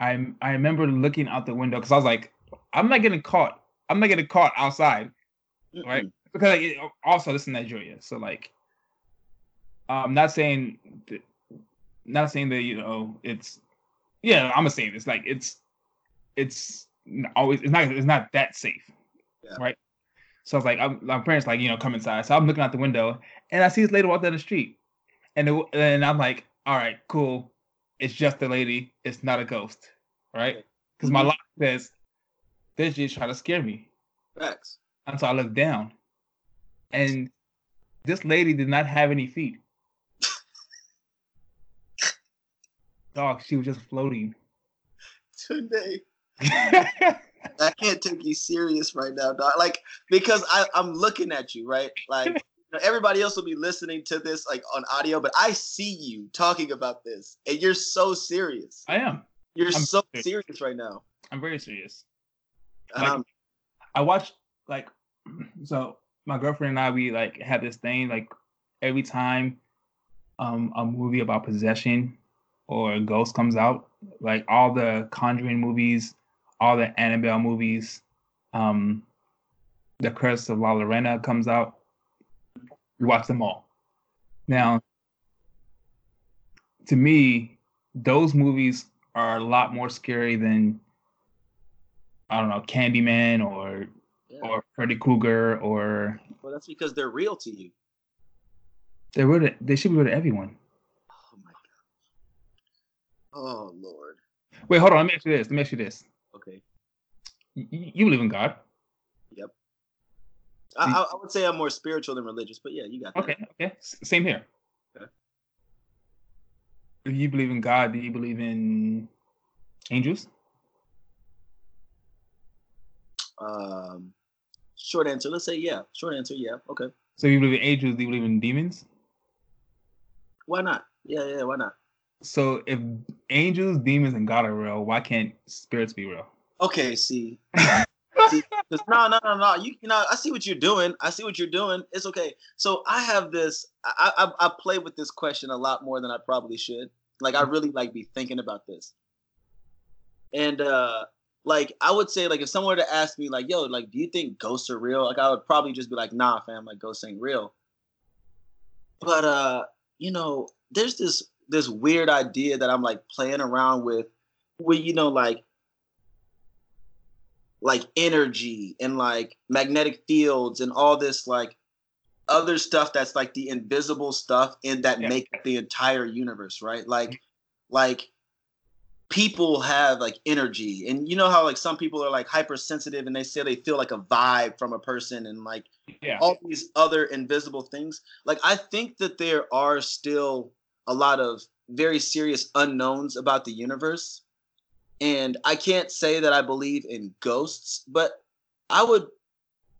I I remember looking out the window because I was like, I'm not getting caught. I'm not getting caught outside, right? Mm-mm. Because like, also this is Nigeria, so like, I'm not saying, that, not saying that you know it's, yeah, I'm gonna say this like it's, it's always it's not it's not that safe, Yeah. right? So I was like, I'm, my parents like you know come inside, so I'm looking out the window and I see this lady walk down the street, and it, and I'm like, all right, cool, it's just a lady, it's not a ghost, right? Because my Mhm. lock says, this just trying to scare me. Facts. And so I looked down, and this lady did not have any feet. Dog, she was just floating. Today. I can't take you serious right now, dog. Like because I, I'm looking at you, right? Like everybody else will be listening to this like on audio, but I see you talking about this, and you're so serious. I am. You're I'm so serious. serious right now. I'm very serious. Like- I'm- I watched like so my girlfriend and I we like had this thing like every time um a movie about possession or ghost comes out, like all the Conjuring movies, all the Annabelle movies, um The Curse of La Llorona comes out. you watch them all. Now to me, those movies are a lot more scary than I don't know, Candyman or yeah. or Freddy Krueger or well, that's because they're real to you. they real to, they should be real to everyone. Oh lord. Wait, hold on. Let me ask you this. Let me ask you this. Okay. You, you believe in God? I, Do- I, I would say I'm more spiritual than religious, but yeah, you got that. Okay, okay. Same here. Okay. If you believe in God, do you believe in angels? Um, short answer. Let's say yeah. Short answer. Yeah. Okay. So you believe in angels, do you believe in demons? Why not? Yeah. Yeah. Why not? So if angels, demons, and God are real, why can't spirits be real? Okay. See. No, no, no, no. You, you know, I see what you're doing. I see what you're doing. It's okay. So I have this. I, I, I play with this question a lot more than I probably should. Like I really like be thinking about this. And uh, like I would say, like if someone were to ask me, like, yo, like, do you think ghosts are real? Like I would probably just be like, nah, fam, like ghosts ain't real. But uh, you know, there's this this weird idea that I'm like playing around with, where you know, like like energy and like magnetic fields and all this like other stuff that's like the invisible stuff in that Yeah. make the entire universe, right? Like mm-hmm. like people have like energy and you know how like some people are like hypersensitive and they say they feel like a vibe from a person and like Yeah. all these other invisible things. Like I think that there are still a lot of very serious unknowns about the universe. And I can't say that I believe in ghosts, but I would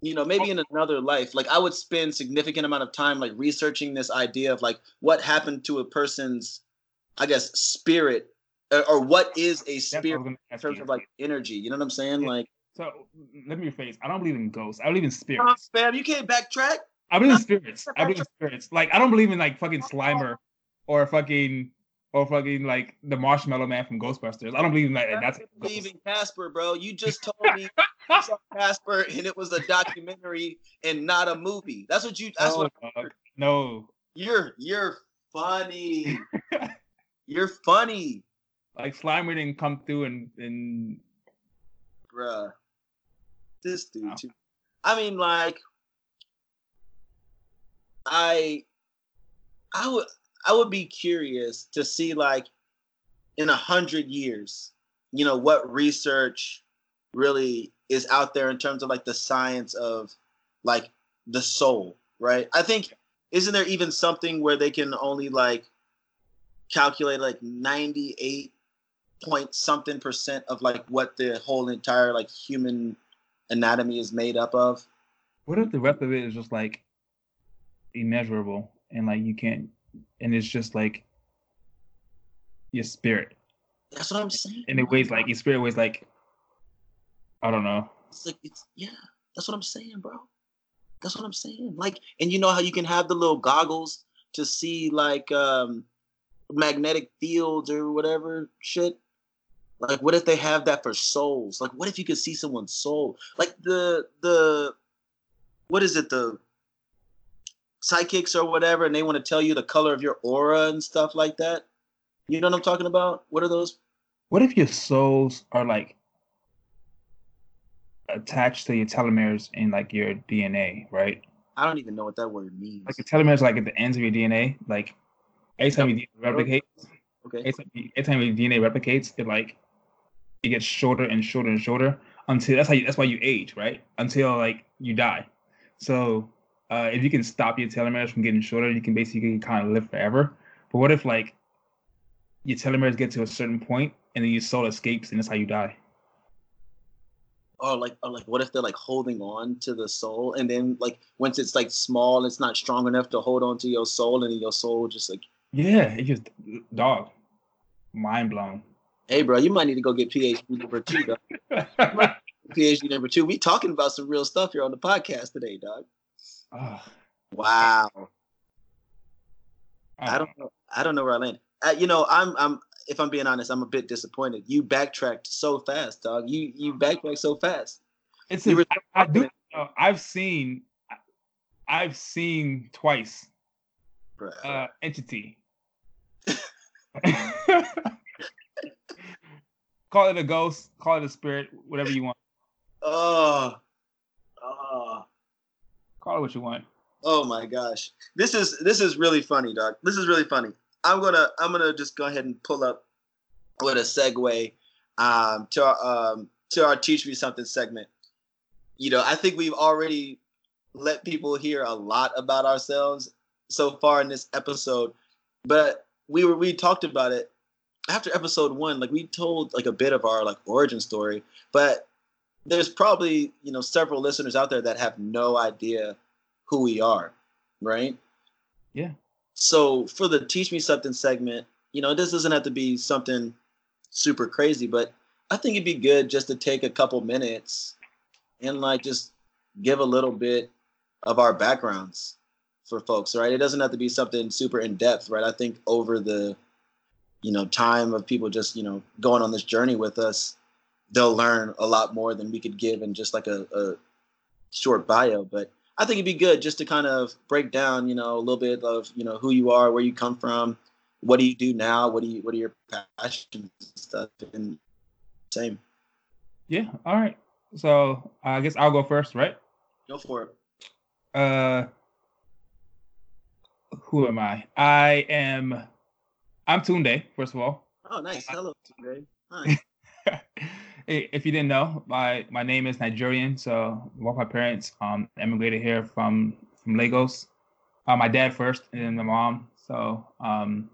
you know, maybe in another life, like I would spend significant amount of time like researching this idea of like what happened to a person's I guess spirit or, or what is a That's what I spirit in terms you. of like energy. You know what I'm saying? Yeah. Like, So let me rephrase. I don't believe in ghosts. I believe in oh, spirits. fam, you can't backtrack. I believe in spirits. I believe in spirits. Like I don't believe in like fucking Slimer or fucking or fucking like the Marshmallow Man from Ghostbusters. I don't believe in that. That's don't believe in Casper, bro. You just told me you saw Casper and it was a documentary and not a movie. That's what you. That's no, what dog. no. you're. You're funny. you're funny, Like Slimer didn't come through and and bruh. This dude Wow. too. I mean, like, I, I would, I would be curious to see, like, in a hundred years, you know, what research really is out there in terms of like the science of like the soul, right? I think isn't there even something where they can only like calculate like 98 point something percent of like what the whole entire like human anatomy is made up of? what if the rest of it is just like immeasurable and like you can't, and it's just like your spirit, That's what I'm saying. and it weighs like your spirit weighs like I don't know. It's like it's yeah. That's what I'm saying, bro. That's what I'm saying. Like, and you know how you can have the little goggles to see like um magnetic fields or whatever shit. Like, what if they have that for souls? Like, what if you could see someone's soul? Like the the what is it the psychics or whatever, and they want to tell you the color of your aura and stuff like that. You know what I'm talking about? What are those? What if your souls are like attached to your telomeres in like your DNA, right? I don't even know what that word means. Like the telomeres, like at the ends of your DNA, like every time your DNA replicates, okay. every time, every time your DNA replicates, it like it gets shorter and shorter and shorter until that's how you, that's why you age, right? Until like you die. So uh, if you can stop your telomeres from getting shorter, you can basically kind of live forever. But what if like your telomeres get to a certain point and then your soul escapes and that's how you die? or like or like what if they're like holding on to the soul and then like once it's like small and it's not strong enough to hold on to your soul and then your soul just like Yeah, it just dog, mind blown. hey bro you might need to go get phd number two dog. phd number two we talking about some real stuff here on the podcast today dog Ugh, wow. I don't know. I don't know where i landed uh, you know i'm i'm if i'm being honest i'm a bit disappointed. You backtracked so fast dog. You you backtracked so fast. It's a, I, I do. know, I've seen, I've seen twice uh, entity. call it a ghost, call it a spirit, whatever you want. oh. Oh Call it what you want. Oh my gosh. This is this is really funny, Doc. This is really funny. I'm gonna I'm gonna just go ahead and pull up with a segue um, to our um, to our teach me something segment. You know, I think we've already let people hear a lot about ourselves so far in this episode, but we were we talked about it after episode one. Like we told like a bit of our like origin story, but there's probably you know several listeners out there that have no idea who we are, right? Yeah. So for the teach me something segment, you know, this doesn't have to be something super crazy, but I think it'd be good just to take a couple minutes and like just give a little bit of our backgrounds for folks, right? It doesn't have to be something super in depth, right? I think over the you know time of people just you know going on this journey with us, they'll learn a lot more than we could give in just like a, a short bio. But I think it'd be good just to kind of break down, you know, a little bit of you know who you are, where you come from, what do you do now, what do you what are your passions and stuff, and same. Yeah. All right. So I guess I'll go first, right? Go for it. Uh, who am I? I am. I'm Tunde. First of all, Oh, nice. Hello, Ray. Hi. If you didn't know, my my name is Nigerian. So both my parents um emigrated here from from Lagos. Uh, my dad first, and then the mom. So um,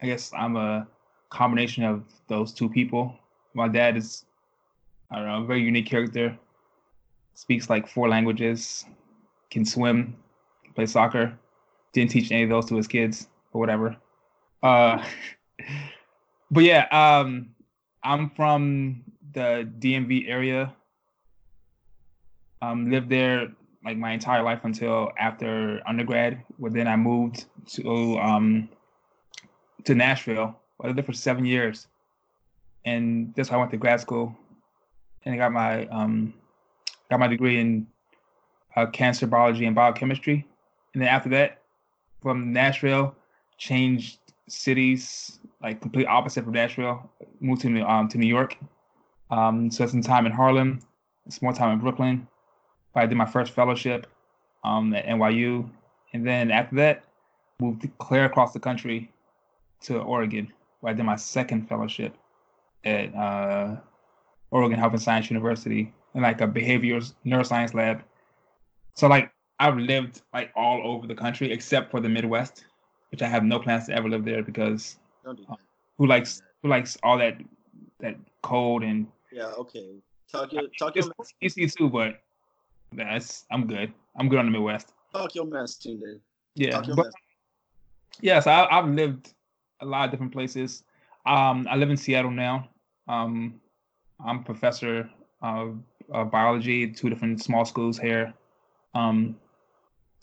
I guess I'm a combination of those two people. My dad is, I don't know, a very unique character. Speaks like four languages, can swim, play soccer. Didn't teach any of those to his kids or whatever. Uh, but yeah, um, I'm from the DMV area. Um, lived there like my entire life until after undergrad. Where then I moved to um to Nashville. I lived there for seven years, and that's how I went to grad school, and I got my um got my degree in uh, cancer biology and biochemistry. And then after that, from Nashville, changed cities, like complete opposite from Nashville. Moved to New- um to New York. Um, spent some time in Harlem, some more time in Brooklyn. I did my first fellowship um, at NYU, and then after that, moved clear across the country to Oregon, where I did my second fellowship at uh, Oregon Health and Science University in like a behavioral neuroscience lab. So like I've lived like all over the country except for the Midwest, which I have no plans to ever live there because do that. who likes who likes all that that cold and Yeah. Okay. Talk your talk your it's easy too, but that's I'm good. I'm good on the Midwest. talk your mess, Tunde. Yeah, Talk but then. yeah, so I, I've lived a lot of different places. Um, I live in Seattle now. Um, I'm a professor of, of biology at two different small schools here. Um,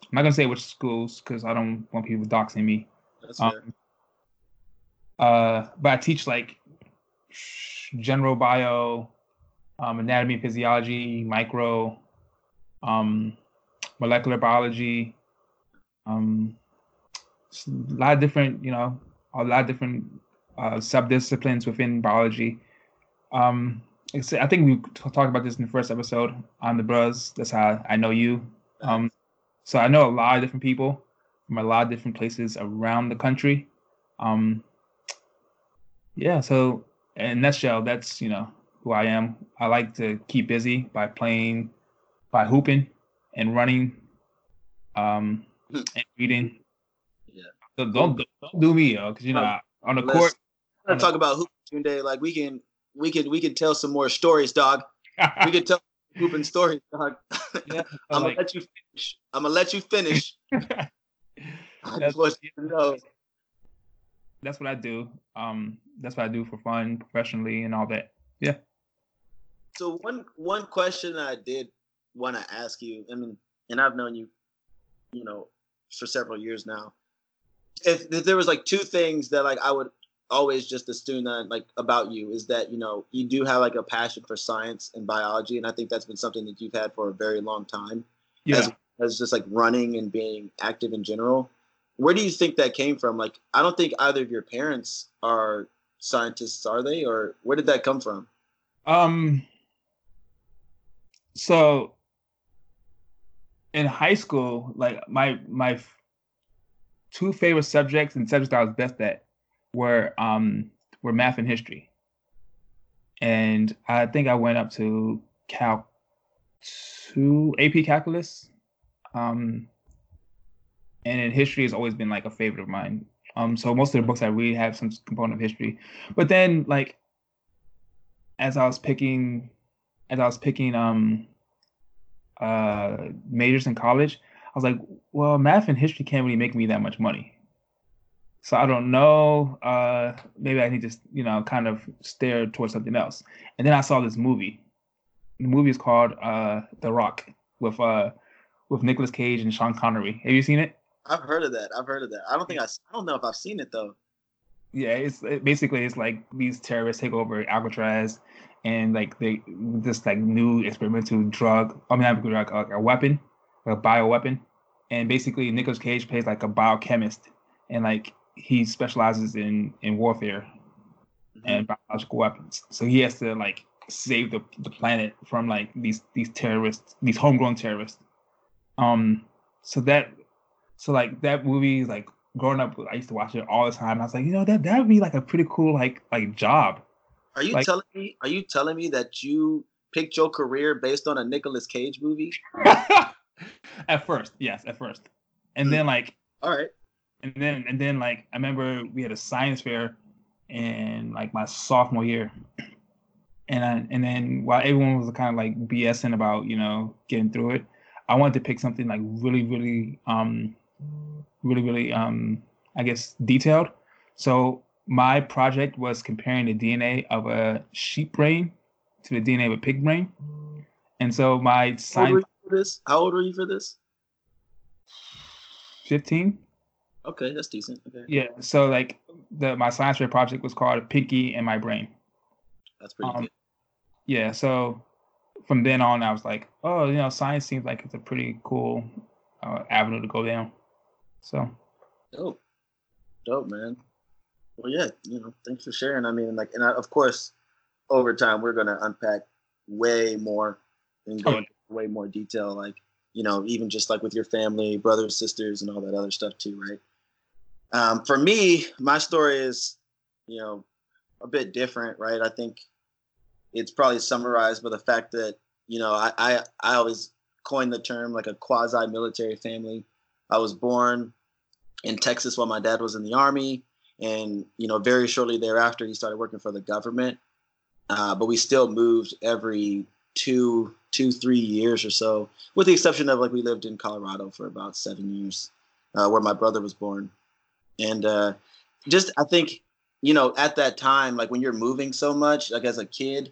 I'm not gonna say which schools because I don't want people doxing me. That's fair. Um, uh, but I teach like general bio, um, anatomy physiology, micro, um, molecular biology, um, a lot of different, you know, a lot of different uh, subdisciplines within biology. Um, I think we talked about this in the first episode on the Bros. That's how I know you. Um, so I know a lot of different people from a lot of different places around the country. Um, yeah, so in a nutshell, that's you know who I am. I like to keep busy by playing, by hooping and running, um, Hmm. and reading. Yeah. So don't don't do me, yo, because you know Um, on the let's- court. Gonna talk about hooping today. Like we can, we can, we can tell some more stories, dog. We can tell hooping stories, dog. Yeah, I'm like- gonna let you finish. I'm gonna let you finish. I That's- just want you to know. That's what I do. Um, that's what I do for fun, professionally, and all that. Yeah. So one one question that I did want to ask you, I mean, and I've known you, you know, for several years now. If, if there was like two things that like I would always just assume that like about you is that you know you do have like a passion for science and biology, and I think that's been something that you've had for a very long time. Yeah. As, as just like running and being active in general. Where do you think that came from? Like, I don't think either of your parents are scientists, are they? Or where did that come from? Um. So in high school, like my my two favorite subjects and subjects I was best at were um were math and history. And I think I went up to Calc two AP calculus. Um and history has always been like a favorite of mine. Um so most of the books I read have some component of history. But then like as I was picking as I was picking um uh majors in college, I was like, well, math and history can't really make me that much money. So I don't know. Uh maybe I need to, you know, kind of stare towards something else. And then I saw this movie. The movie is called uh The Rock with uh with Nicolas Cage and Sean Connery. Have you seen it? I've heard of that. I've heard of that. I don't think I. I don't know if I've seen it though. yeah it's it, basically it's like these terrorists take over alcatraz and like they this like new experimental drug i mean not a drug like a weapon a bioweapon and basically Nicolas cage plays like a biochemist and like he specializes in in warfare and biological weapons so he has to like save the, the planet from like these these terrorists these homegrown terrorists um so that so like that movie like growing up i used to watch it all the time i was like you know that that would be like a pretty cool like like job Are you Like- telling me? Are you telling me that you picked your career based on a Nicolas Cage movie? at first yes at first and then like All right. and then and then like i remember we had a science fair in like my sophomore year and I, and then while everyone was kind of like bsing about you know getting through it i wanted to pick something like really really um really really um i guess detailed so my project was comparing the dna of a sheep brain to the dna of a pig brain and so my How old were science you for this? How old were you for this? 15 Okay, that's decent. Okay, Yeah. So like the my science fair project was called Pinky and My Brain. that's pretty Um, good. Yeah. So from then on, I was like, oh, you know, science seems like it's a pretty cool uh, avenue to go down. So Dope, dope, man. Well, yeah, you know, thanks for sharing. I mean, like, and I, of course, over time, we're gonna unpack way more and go into way more detail, like, you know, even just like with your family, brothers, sisters, and all that other stuff too, right? Um, for me, my story is, you know, a bit different, right? I think it's probably summarized by the fact that, you know, I I, I always coined the term like a quasi-military family. I was born in Texas while my dad was in the army, and you know, very shortly thereafter, he started working for the government. Uh, but we still moved every two, two, three years or so, with the exception of like we lived in Colorado for about seven years. uh, where my brother was born. And uh, just, I think, you know, at that time, like when you're moving so much, like as a kid,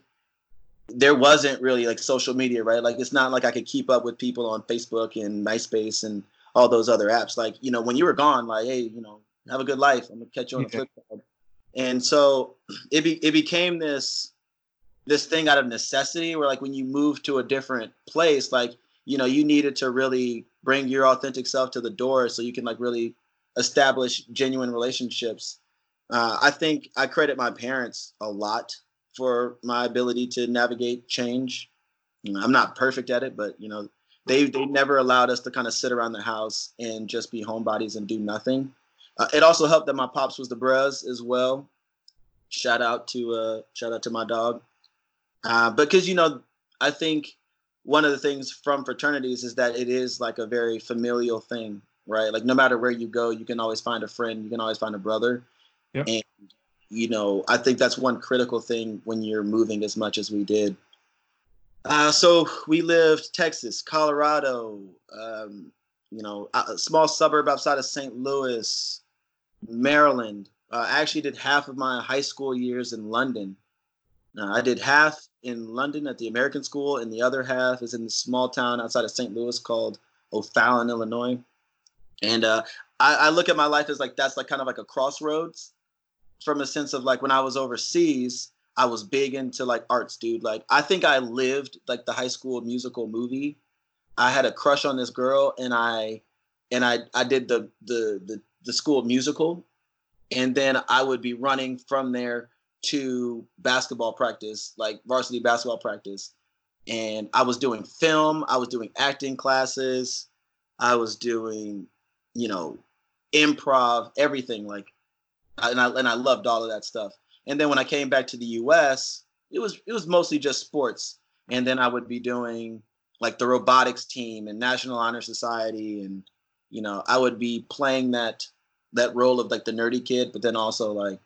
there wasn't really like social media, right? Like it's not like I could keep up with people on Facebook and MySpace and all those other apps. Like, you know, when you were gone, like, hey, you know, have a good life. I'm gonna catch you on the flip side. And so it be, it became this this thing out of necessity where like when you move to a different place, like, you know, you needed to really bring your authentic self to the door so you can like really establish genuine relationships. Uh, I think I credit my parents a lot for my ability to navigate change. You know, I'm not perfect at it, but you know, they they never allowed us to kind of sit around the house and just be homebodies and do nothing. Uh, it also helped that my pops was the bros as well. Shout out to uh, shout out to my dog. Uh, because you know, I think one of the things from fraternities is that it is like a very familial thing, right? Like no matter where you go, you can always find a friend, you can always find a brother. Yep. And you know, I think that's one critical thing when you're moving as much as we did. Uh, so we lived Texas, Colorado, um, you know, a small suburb outside of St. Louis, Maryland. Uh, I actually did half of my high school years in London. Uh, I did half in London at the American School, and the other half is in the small town outside of St. Louis called O'Fallon, Illinois. And uh, I, I, look at my life as like that's like kind of like a crossroads, from a sense of like when I was overseas, I was big into like arts, dude. Like I think I lived like the high school musical movie. I had a crush on this girl, and I and I I did the the the, the school musical, and then I would be running from there to basketball practice, like varsity basketball practice. And I was doing film, I was doing acting classes, I was doing, you know, improv, everything like and I and I loved all of that stuff. And then when I came back to the US, it was it was mostly just sports. And then I would be doing like the robotics team and National Honor Society and you know, I would be playing that that role of like the nerdy kid, but then also like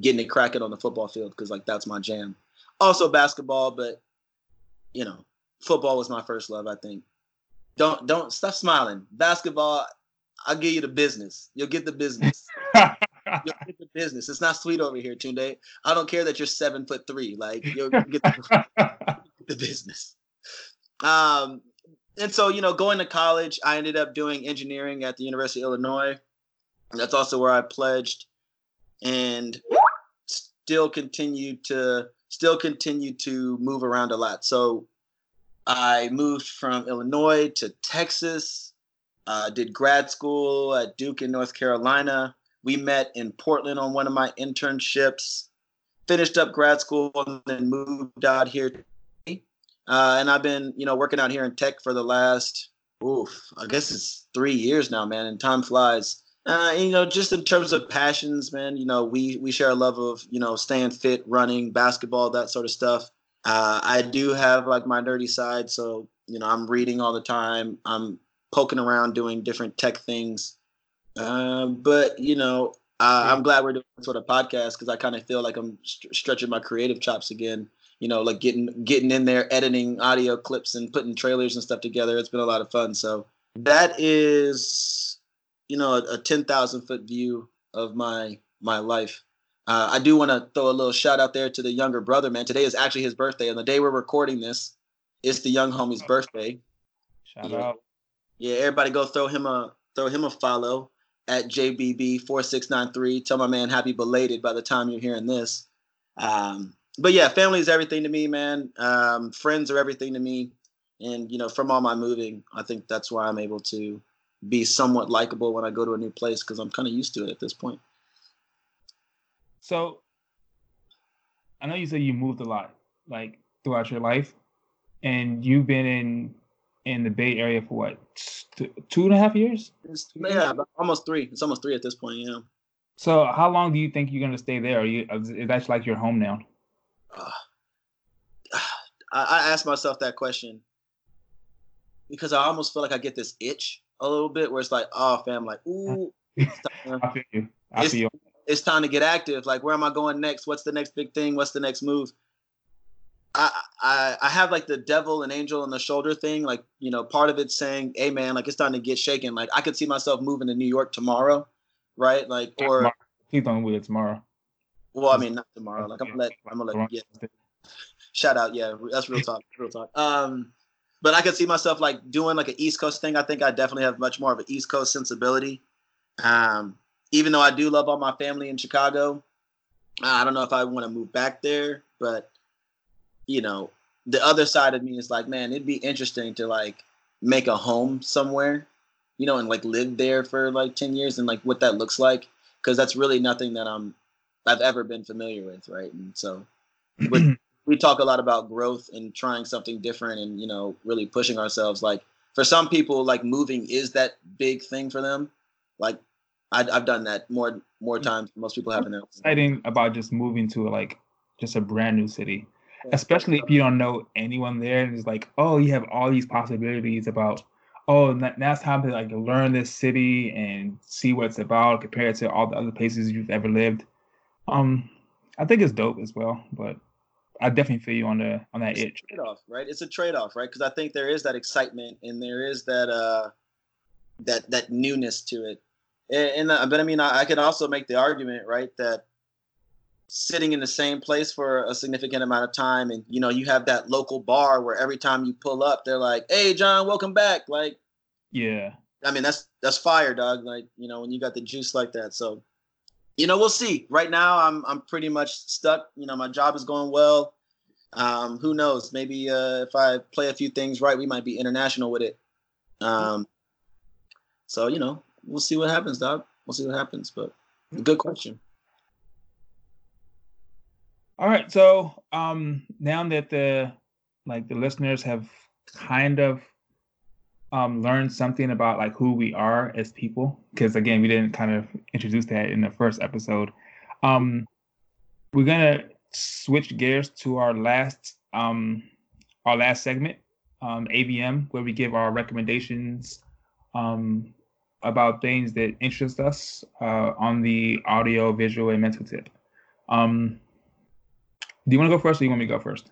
getting it cracking on the football field because like that's my jam. Also basketball, but you know, football was my first love. I think. Don't don't stop smiling. Basketball, I'll give you the business. You'll get the business. you'll get the business. It's not sweet over here, Tunde. I don't care that you're seven foot three. Like you'll get the, the business. Um, and so you know, going to college, I ended up doing engineering at the University of Illinois. That's also where I pledged, and still continue to still continue to move around a lot. So I moved from Illinois to Texas, uh, did grad school at Duke in North Carolina. We met in Portland on one of my internships, finished up grad school, and then moved out here. Uh, and I've been, you know, working out here in tech for the last, oof, I guess it's three years now, man. And time flies. Uh, you know, just in terms of passions, man, you know, we we share a love of, you know, staying fit, running, basketball, that sort of stuff. Uh, I do have like my nerdy side, so you know, I'm reading all the time. I'm poking around doing different tech things. Uh, but you know, I'm glad we're doing sort of a podcast because I kind of feel like I'm st- stretching my creative chops again. You know, like getting getting in there, editing audio clips and putting trailers and stuff together. It's been a lot of fun. So that is you know, a, a 10,000 foot view of my my life. Uh, I do want to throw a little shout out there to the younger brother, man. Today is actually his birthday, and the day we're recording this, it's the young homie's birthday. Shout yeah. out. Yeah, everybody go throw him a throw him a follow at JBB4693. Tell my man happy belated by the time you're hearing this. Um, but yeah, family is everything to me, man. Um, friends are everything to me. And, you know, from all my moving, I think that's why I'm able to be somewhat likable when I go to a new place because I'm kind of used to it at this point. So, I know you said you moved a lot, like throughout your life, and you've been in in the Bay Area for what two and a half years? yeah, almost three. It's almost three at this point. Yeah. So, how long do you think you're going to stay there? Are you is that like your home now? Uh, I, I ask myself that question because I almost feel like I get this itch a little bit where it's like, oh, fam, like, ooh, it's time, I feel you. I it's, feel. it's time to get active. Like, where am I going next? What's the next big thing? What's the next move? I, I I have like the devil and angel on the shoulder thing. Like, you know, part of it saying, hey man, like it's time to get shaken. Like I could see myself moving to New York tomorrow, right? Like or he's on with it tomorrow. Well, I mean not tomorrow. Like I'm gonna let I'm gonna let yeah. Shout out, yeah, that's real talk, real talk. Um but I could see myself like doing like an East Coast thing. I think I definitely have much more of an East Coast sensibility. Um, even though I do love all my family in Chicago, I don't know if I want to move back there, but you know, the other side of me is like, man, it'd be interesting to like make a home somewhere, you know, and like live there for like 10 years and like what that looks like. Cause that's really nothing that I'm, I've ever been familiar with. Right. And so we talk a lot about growth and trying something different and, you know, really pushing ourselves. Like for some people, like moving is that big thing for them. Like I, have done that more, more mm. times. Most people haven't. Exciting about just moving to like just a brand new city especially if you don't know anyone there and it's like oh you have all these possibilities about oh now it's time to like learn this city and see what it's about compared to all the other places you've ever lived. Um i think it's dope as well but i definitely feel you on the on that it's itch. trade-off right? It's a trade-off right? Because i think there is that excitement and there is that uh that that newness to it. And, and uh, but i mean I, I could also make the argument right that sitting in the same place for a significant amount of time and you know you have that local bar where every time you pull up they're like hey john welcome back like yeah. I mean that's that's fire dog like you know when you got the juice like that so you know we'll see. Right now i'm i'm pretty much stuck you know my job is going well. Um who knows? Maybe uh if i play a few things right we might be international with it. Um so you know we'll see what happens dog. We'll see what happens but good question all right. So um now that the like the listeners have kind of um learned something about like who we are as people, because again, we didn't kind of introduce that in the first episode. Um we're gonna switch gears to our last um our last segment, um AVM, where we give our recommendations um about things that interest us uh, on the audio, visual, and mental tip. Do you want to go first, or you want me to go first?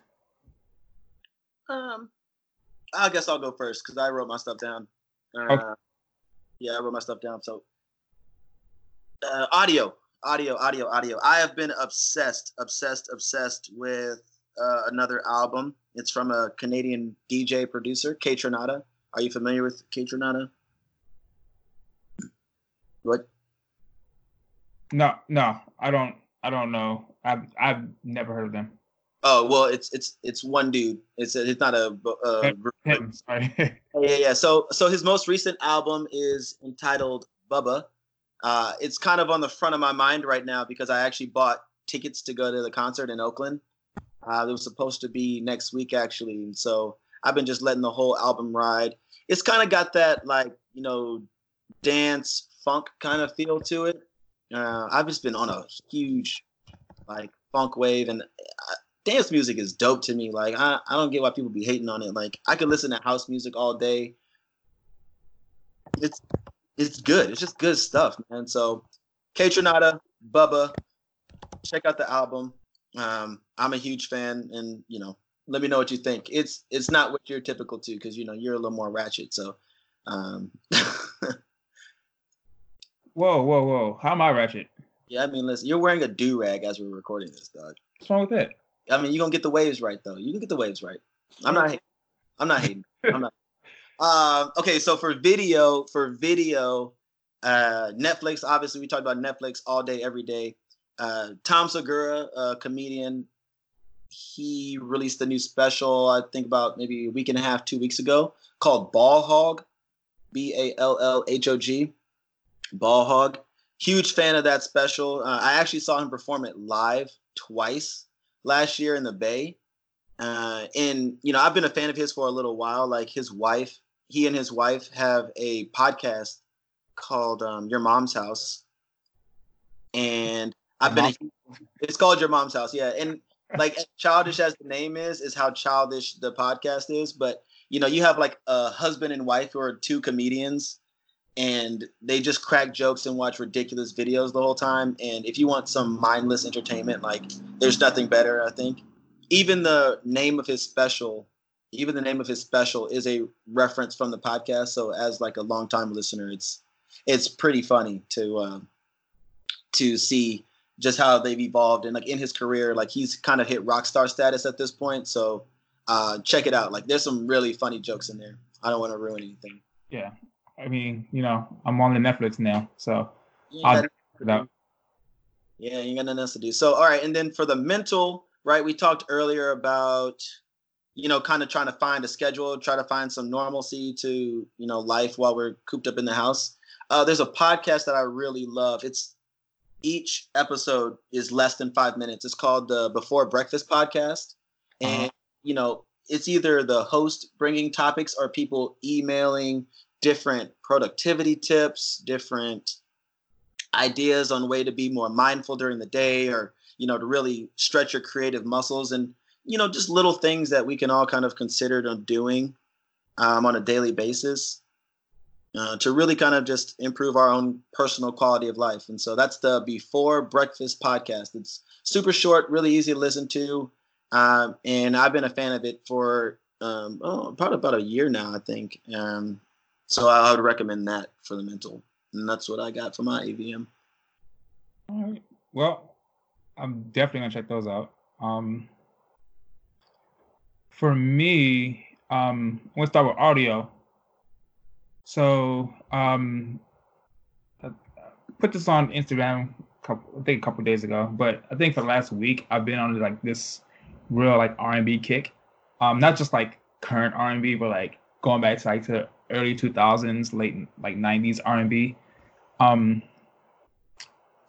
Um, I guess I'll go first because I wrote my stuff down. Uh, okay. Yeah, I wrote my stuff down. So, uh, audio, audio, audio, audio. I have been obsessed, obsessed, obsessed with uh, another album. It's from a Canadian DJ producer, Kaytranada. Are you familiar with Kaytranada? What? No, no, I don't. I don't know. I've I've never heard of them. Oh well, it's it's it's one dude. It's it's not a. Uh, Him, sorry. yeah, yeah. So so his most recent album is entitled Bubba. Uh, it's kind of on the front of my mind right now because I actually bought tickets to go to the concert in Oakland. Uh, it was supposed to be next week actually, and so I've been just letting the whole album ride. It's kind of got that like you know dance funk kind of feel to it. Uh, I've just been on a huge like funk wave and uh, dance music is dope to me. Like I, I don't get why people be hating on it. Like I could listen to house music all day. It's it's good. It's just good stuff, man. So Kaytranada, Bubba, check out the album. Um, I'm a huge fan, and you know, let me know what you think. It's it's not what you're typical to, because you know you're a little more ratchet. So, um, whoa, whoa, whoa! How am I ratchet? Yeah, I mean, listen, you're wearing a do rag as we're recording this, dog. What's wrong with that? I mean, you're gonna get the waves right though. You can get the waves right. I'm not. Hating. I'm not hating. I'm not. Um, okay, so for video, for video, uh, Netflix. Obviously, we talked about Netflix all day, every day. Uh, Tom Segura, a comedian, he released a new special. I think about maybe a week and a half, two weeks ago, called Ball Hog, B A L L H O G, Ball Hog huge fan of that special. Uh, I actually saw him perform it live twice last year in the Bay. Uh, and you know, I've been a fan of his for a little while. Like his wife, he and his wife have a podcast called um, Your Mom's House, and I've been. A, it's called Your Mom's House, yeah. And like childish as the name is, is how childish the podcast is. But you know, you have like a husband and wife who are two comedians and they just crack jokes and watch ridiculous videos the whole time. And if you want some mindless entertainment, like there's nothing better, I think. even the name of his special, even the name of his special is a reference from the podcast. So as like a longtime listener, it's it's pretty funny to uh, to see just how they've evolved and like in his career, like he's kind of hit rock star status at this point. So uh, check it out. Like there's some really funny jokes in there. I don't want to ruin anything. Yeah, I mean, you know, I'm on the Netflix now, so I'll check it out. Yeah, you got nothing else to do. So, all right, and then for the mental, right? We talked earlier about, you know, kind of trying to find a schedule, try to find some normalcy to, you know, life while we're cooped up in the house. Uh, there's a podcast that I really love. It's each episode is less than five minutes. It's called the Before Breakfast Podcast, uh-huh. and uh-huh. you know, it's either the host bringing topics or people emailing different productivity tips, different ideas on way to be more mindful during the day or you know to really stretch your creative muscles and you know just little things that we can all kind of consider doing um, on a daily basis uh, to really kind of just improve our own personal quality of life. And so that's the before breakfast podcast. It's super short really easy to listen to um, and i've been a fan of it for um, oh, probably about a year now i think. Um, so i would recommend that for the mental and that's what I got for my AVM. All right. Well, I'm definitely gonna check those out. Um, for me, um, let's start with audio. So, um, I put this on Instagram, a couple, I think a couple days ago. But I think for the last week, I've been on like this real like R&B kick. Um, not just like current R&B, but like going back to like to early 2000s, late like 90s R&B. Um,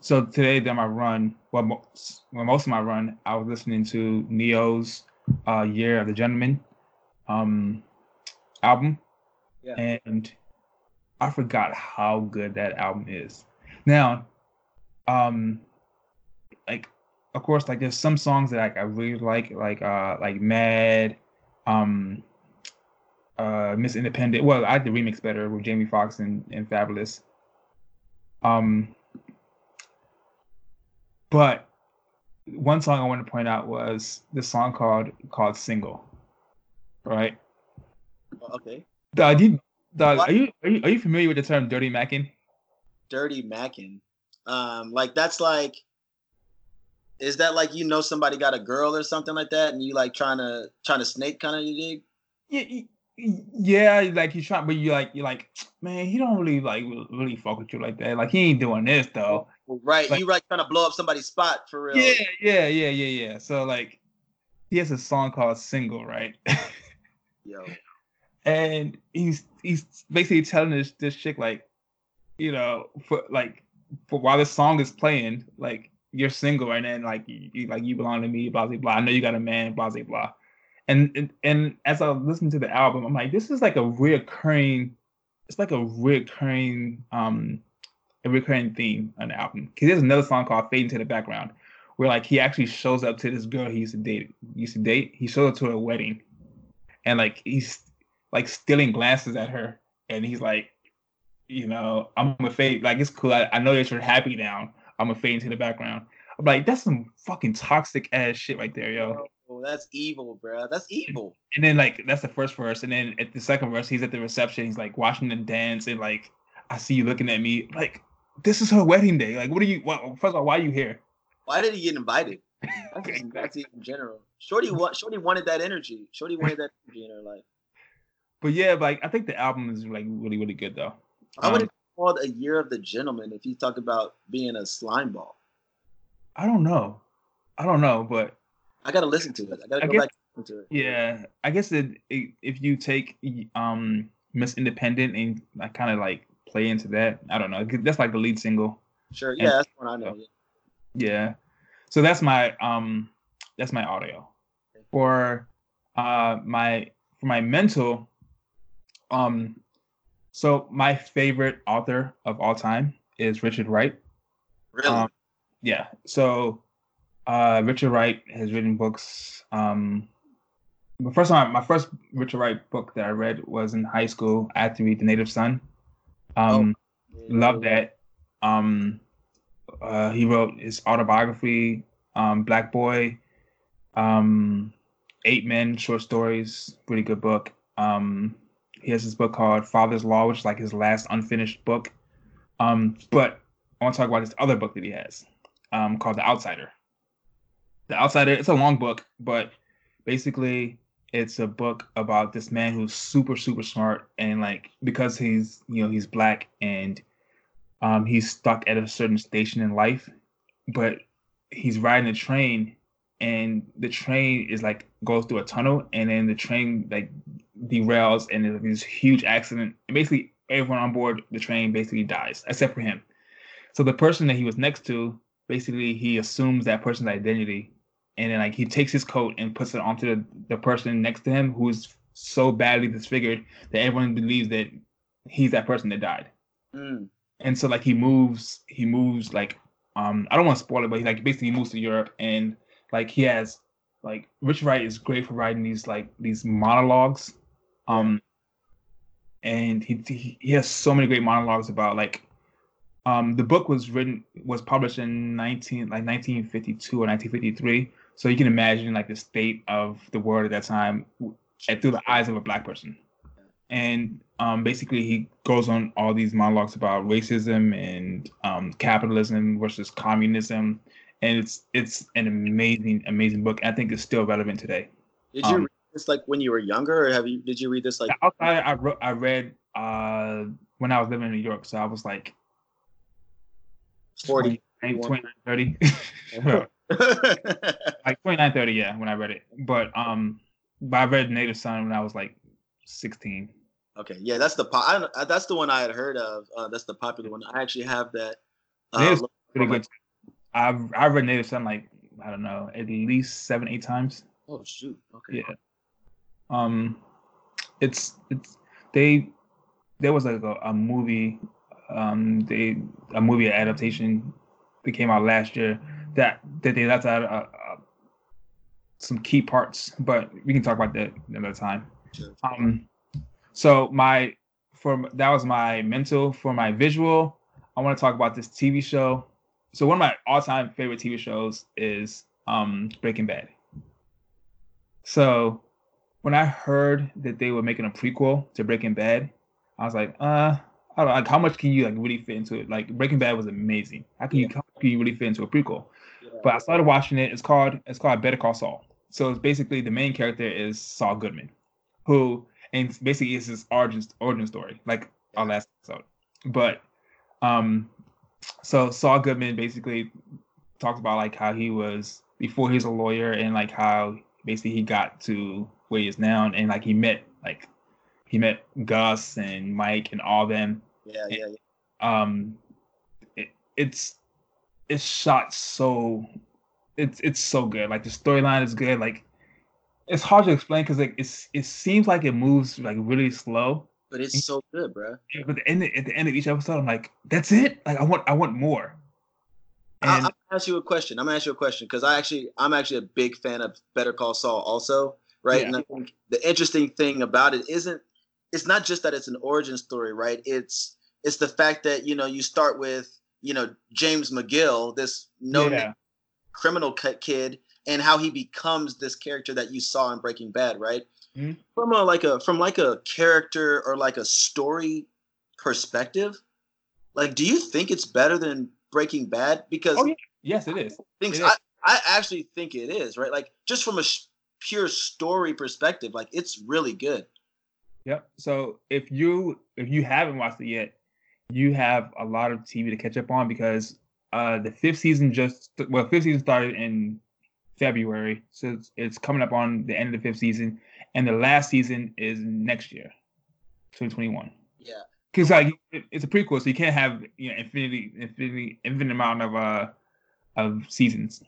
so today that my run, well, most, well, most of my run, I was listening to Ne-Yo's uh, "Year of the Gentleman" um, album, yeah. and I forgot how good that album is. Now, um, like, of course, like there's some songs that like, I really like, like uh, like "Mad," um, uh, "Miss Independent." Well, I like the remix better with Jamie Foxx and, and Fabolous. Um, but one song I want to point out was the song called called "Single," right? Okay. Doug, you, Doug, are you, are you are you familiar with the term "dirty macking"? Dirty macking, um, like that's like, is that like you know somebody got a girl or something like that, and you like trying to trying to snake kind of you dig? Yeah, yeah, like he's trying, but you like you're like, man, he don't really like really fuck with you like that. Like he ain't doing this though. Right, like, you like trying to blow up somebody's spot for real. Yeah, yeah, yeah, yeah, yeah. So like, he has a song called "Single," right? Yo. And he's he's basically telling this this chick like, you know, for like, for while this song is playing, like you're single right now, and then like you like you belong to me, blah blah blah. I know you got a man, blah blah blah and, and as I listen to the album, I'm like, this is like a reoccurring, it's like a reoccurring um a recurring theme on the album. Because there's another song called Fade into the Background, where like he actually shows up to this girl he used to date used to date. He shows up to her wedding and like he's like stealing glances at her and he's like, you know, I'm gonna fade like it's cool. I, I know that you're happy now. I'm gonna fade into the background. I'm like, that's some fucking toxic ass shit right there, yo that's evil, bro. That's evil. And then like that's the first verse, and then at the second verse, he's at the reception. He's like watching them dance, and like I see you looking at me. Like this is her wedding day. Like what are you? What, first of all, why are you here? Why did he get invited? That's, just, that's in general. Shorty, want, Shorty wanted that energy. Shorty wanted that energy in her life. But yeah, like I think the album is like really, really good though. I would have um, called a year of the gentleman if you talk about being a slime ball. I don't know. I don't know, but I gotta listen to it. I gotta I go guess, back to it. Yeah, I guess that if you take um Miss Independent and I kind of like play into that, I don't know. That's like the lead single. Sure. Yeah, and, that's one I know. Yeah. yeah. So that's my um that's my audio. For uh my for my mental um so my favorite author of all time is Richard Wright. Really? Um, yeah. So uh, Richard Wright has written books. Um, the first time, my first Richard Wright book that I read was in high school. I had to read The Native Son. Um, oh. Love that. Um, uh, he wrote his autobiography, um, Black Boy. Um, Eight Men short stories, pretty good book. Um, he has this book called Father's Law, which is like his last unfinished book. Um, but I want to talk about this other book that he has, um, called The Outsider. The Outsider. It's a long book, but basically it's a book about this man who's super super smart and like because he's you know he's black and um, he's stuck at a certain station in life, but he's riding a train and the train is like goes through a tunnel and then the train like derails and there's this huge accident and basically everyone on board the train basically dies except for him so the person that he was next to basically he assumes that person's identity and then like he takes his coat and puts it onto the, the person next to him who's so badly disfigured that everyone believes that he's that person that died Mm. and so like he moves he moves like um i don't want to spoil it but he like basically moves to europe and like he has like rich wright is great for writing these like these monologues um and he he, he has so many great monologues about like um the book was written was published in 19 like 1952 or 1953 so you can imagine like the state of the world at that time through the eyes of a black person and um, basically he goes on all these monologues about racism and um, capitalism versus communism and it's it's an amazing amazing book i think it's still relevant today Did you Um, read this like when you were younger, or have you? Did you read this like? Outside i wrote i read uh when i was living in new york so i was like 40. 29 30 like 29 30 yeah when i read it but um but i read native son when i was like 16 okay, yeah, that's the po- I, don't- uh, that's the one I had heard of. Uh, that's the popular one. I actually have that. Uh, pretty good i've i've read native son like i don't know at least seven eight times Oh shoot. Okay. Yeah. Um, it's it's they there was like a, a movie um they a movie adaptation that came out last year that that they left out uh, uh, some key parts, but we can talk about that another time. Sure. Um, so my for that was my mental for my visual. I want to talk about this TV show. So one of my all-time favorite TV shows is um Breaking Bad. So when I heard that they were making a prequel to Breaking Bad, I was like, uh, I don't know, like how much can you like really fit into it? Like Breaking Bad was amazing. How can you how can you really fit into a prequel? Yeah. But I started watching it. It's called it's called Better Call Saul. So it's basically the main character is Saul Goodman, who and basically is his origin origin story, like our last episode. But um, so Saul Goodman basically talks about like how he was before he was a lawyer and like how basically he got to where he is now and like he met like he met Gus and Mike and all them yeah, yeah, yeah. um it, it's it's shot so it's it's so good like the storyline is good like it's hard to explain because like it's it seems like it moves like really slow But it's so good, bro. but the end at the end of each episode i'm like that's it like i want i want more I, and I'm gonna ask you a question. I'm gonna ask you a question because I actually I'm actually a big fan of Better Call Saul also, right? Yeah. And I think the interesting thing about it isn't it's not just that it's an origin story, right? It's it's the fact that you know you start with you know James McGill, this no yeah, criminal ki- kid, and how he becomes this character that you saw in Breaking Bad, right? Mhm. From a like a from like a character or like a story perspective, like do you think it's better than Breaking Bad? Because Oh, yeah. yes it is things I, is. I actually think it is right like just from a sh- pure story perspective like it's really good Yep. So if you if you haven't watched it yet, you have a lot of TV to catch up on because uh the fifth season just well fifth season started in February, so it's, it's coming up on the end of the fifth season, and the last season is next year, 2021. yeah Because like it- it's a prequel, so you can't have you know infinity infinity infinite amount of uh of seasons.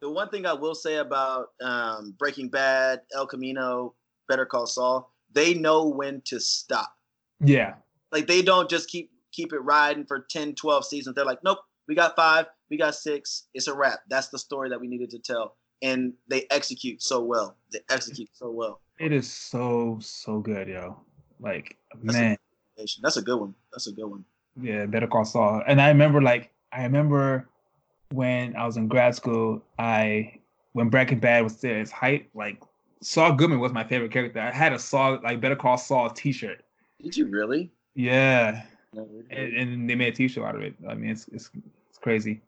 the one thing i will say about um, breaking bad el camino better call saul they know when to stop Yeah. like they don't just keep keep it riding for 10 12 seasons they're like nope we got five we got six it's a wrap that's the story that we needed to tell and they execute so well they execute so well It is so so good, yo. Like That's a- man. that's a good one that's a good one Yeah, Better Call Saul. And I remember like I remember when I was in grad school, I when Breaking Bad was at its height, like Saul Goodman was my favorite character. I had a Saul like Better Call Saul T-shirt. Did you really? Yeah, and, and they made a T-shirt out of it. I mean, it's it's, it's crazy.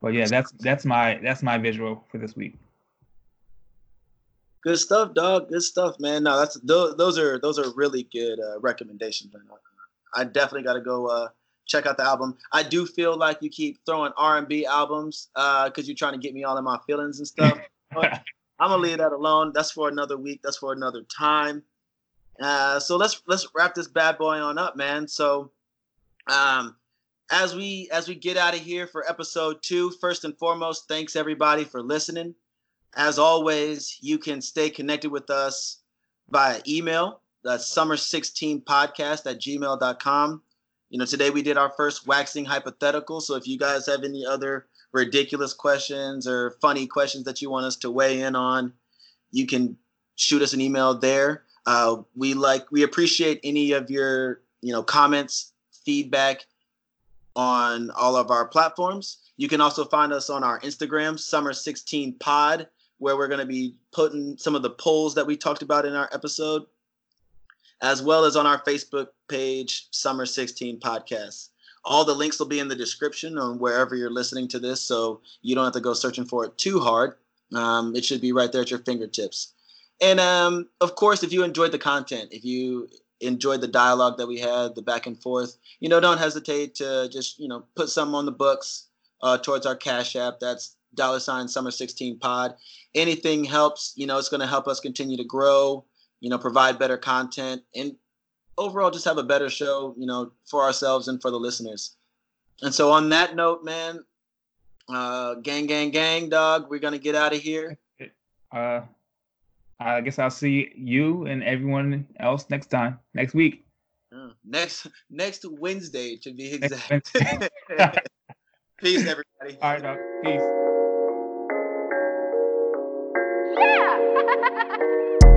But yeah, that's that's my that's my visual for this week. Good stuff, dog. Good stuff, man. No, that's those, those are those are really good uh, recommendations. Man. I definitely got to go uh, check out the album. I do feel like you keep throwing R and B albums because uh, you're trying to get me all in my feelings and stuff. But I'm gonna leave that alone. That's for another week. That's for another time. Uh, so let's let's wrap this bad boy on up, man. So, um, as we as we get out of here for episode two, first and foremost, thanks everybody for listening. As always, you can stay connected with us via email. That's summer16podcast at gmail.com. You know, today we did our first waxing hypothetical. So if you guys have any other ridiculous questions or funny questions that you want us to weigh in on, you can shoot us an email there. Uh, we like we appreciate any of your you know comments, feedback on all of our platforms. You can also find us on our Instagram, Summer 16 Pod, where we're going to be putting some of the polls that we talked about in our episode, as well as on our Facebook page, Summer 16 Podcast. All the links will be in the description on wherever you're listening to this, so you don't have to go searching for it too hard. Um, it should be right there at your fingertips. And um, of course, if you enjoyed the content, if you enjoyed the dialogue that we had, the back and forth, you know, don't hesitate to just, you know, put some on the books uh, towards our Cash App. That's dollar sign summer 16 pod. Anything helps, you know, it's going to help us continue to grow, you know, provide better content and overall just have a better show, you know, for ourselves and for the listeners. And so on that note, man, uh, gang, gang, gang, dog, we're going to get out of here. Uh, I guess I'll see you and everyone else next time, next week. Uh, next next Wednesday to be exact. Peace, everybody. All right, dog. Peace. Yeah.